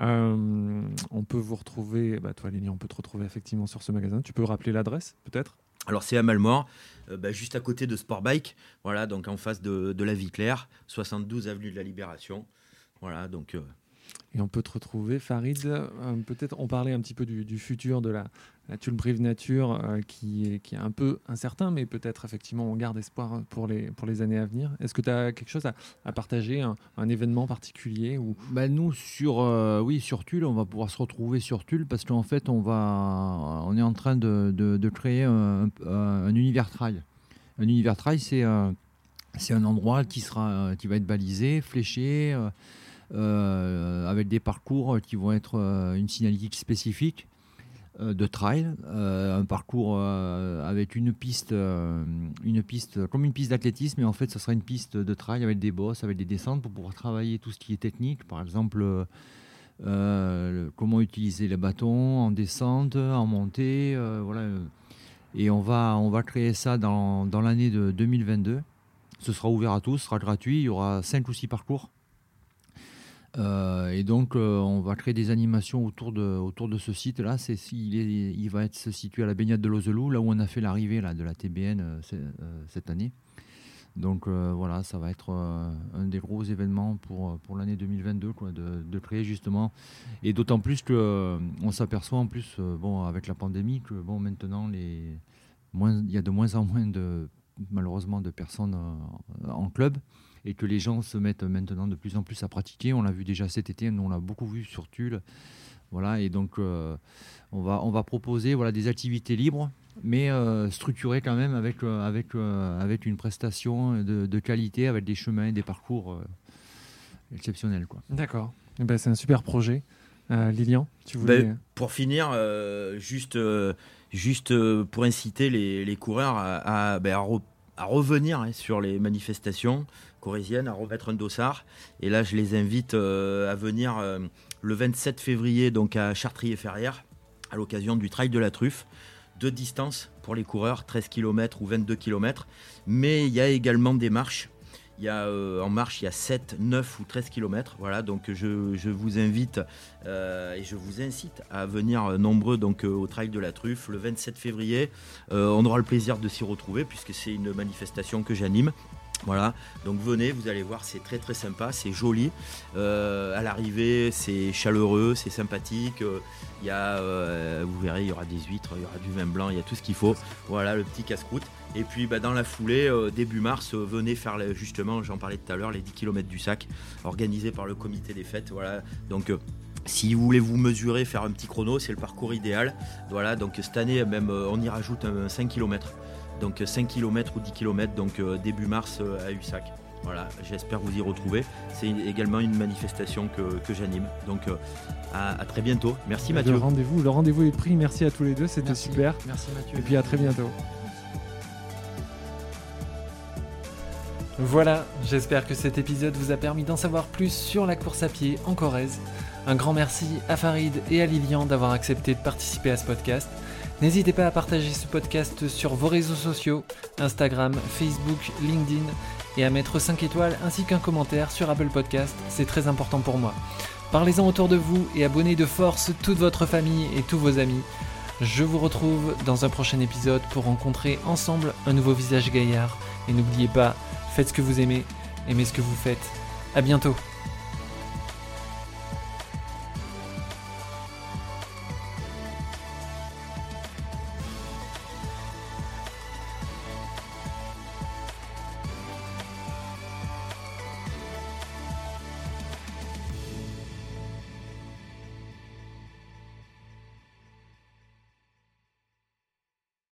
Euh, on peut vous retrouver, bah, toi Lilian, on peut te retrouver effectivement sur ce magasin. Tu peux rappeler l'adresse peut-être? Alors c'est à Malmort, euh, bah, juste à côté de Sport Bike, voilà, donc en face de, la vie claire, 72 avenue de la Libération. Voilà, donc euh, Et on peut te retrouver, Farid. euh, Peut-être on parlait un petit peu du futur de la, la Tulbrive Nature euh, qui, est, un peu incertain, mais peut-être effectivement on garde espoir pour les, pour les années à venir. Est-ce que tu as quelque chose à, partager, un, événement particulier ou... Bah, nous sur euh, oui sur Tulle, on va pouvoir se retrouver sur Tulle parce qu'en fait on va on est en train de, de- créer un, un- un univers trail. Un univers trail c'est euh, un endroit qui sera qui va être balisé, fléché, avec des parcours qui vont être une signalétique spécifique de trail, euh, un parcours euh, avec une piste, euh, une piste comme une piste d'athlétisme, mais en fait, ce sera une piste de trail avec des bosses, avec des descentes pour pouvoir travailler tout ce qui est technique, par exemple. euh, euh, le- comment utiliser les bâtons en descente, en montée, euh, voilà. Et on va, on va créer ça dans, dans l'année de 2022. Ce sera ouvert à tous, ce sera gratuit. Il y aura 5 ou 6 parcours. Euh, et donc, euh, on va créer des animations autour de, autour de ce site-là. C'est, il, est- il va être situé à la baignade de Lozelou, là où on a fait l'arrivée là, de la TBN euh, cette année. Donc voilà, ça va être un des gros événements pour, pour l'année 2022, quoi, de, de créer justement. Et d'autant plus que euh, on s'aperçoit en plus, bon, avec la pandémie, que bon, maintenant, les, moins, il y a de moins en moins de, malheureusement, de personnes en club et que les gens se mettent maintenant de plus en plus à pratiquer. On l'a vu déjà cet été, nous on l'a beaucoup vu sur Tulle. Voilà, et donc euh, on, va, on va proposer voilà, des activités libres, mais euh, structurées quand même avec, euh, avec, euh, avec une prestation de, de qualité, avec des chemins et des parcours euh, exceptionnels. Quoi. D'accord. Eh ben, c'est un super projet. Euh, Lilian, tu voulais... Ben, pour finir, euh, juste, euh, juste pour inciter les, les coureurs à, à, ben, à re- à revenir hein, sur les manifestations corésiennes, à remettre un dossard. Et là, je les invite euh, à venir euh, le 27 février donc à Chartrier-Ferrières, à l'occasion du Trail de la Truffe. Deux distances pour les coureurs, 13 km ou 22 km. Mais il y a également des marches. Il y a, euh, en marche, il y a 7, 9 ou 13 km. Voilà, donc je, je vous invite et je vous incite à venir nombreux donc, au Trail de la Truffe le 27 février. On aura le plaisir de s'y retrouver puisque c'est une manifestation que j'anime. Voilà, donc venez, vous allez voir, c'est très très sympa, c'est joli. Euh, à l'arrivée, c'est chaleureux, c'est sympathique. Euh, y a, euh, vous verrez, il y aura des huîtres, il y aura du vin blanc, il y a tout ce qu'il faut. Voilà, le petit casse-croûte. Et puis bah, dans la foulée, début mars, venez faire justement, j'en parlais tout à l'heure, les 10 km du sac, organisés par le comité des fêtes. Voilà, donc. si vous voulez vous mesurer, faire un petit chrono, c'est le parcours idéal. Voilà, donc cette année, même, on y rajoute un 5 km. Donc 5 km ou 10 km, donc euh, début mars euh, à USAC. Voilà, j'espère vous y retrouver. C'est également une manifestation que, que j'anime. Donc euh, à, à très bientôt. Merci Mathieu. Le rendez-vous, le rendez-vous est pris. Merci à tous les deux, c'était super. Merci Mathieu. Et puis à très bientôt. Voilà, j'espère que cet épisode vous a permis d'en savoir plus sur la course à pied en Corrèze. Un grand merci à Farid et à Lilian d'avoir accepté de participer à ce podcast. N'hésitez pas à partager ce podcast sur vos réseaux sociaux, Instagram, Facebook, LinkedIn, et à mettre 5 étoiles ainsi qu'un commentaire sur Apple Podcast, c'est très important pour moi. Parlez-en autour de vous et abonnez de force toute votre famille et tous vos amis. Je vous retrouve dans un prochain épisode pour rencontrer ensemble un nouveau visage gaillard. Et n'oubliez pas, faites ce que vous aimez, aimez ce que vous faites. A bientôt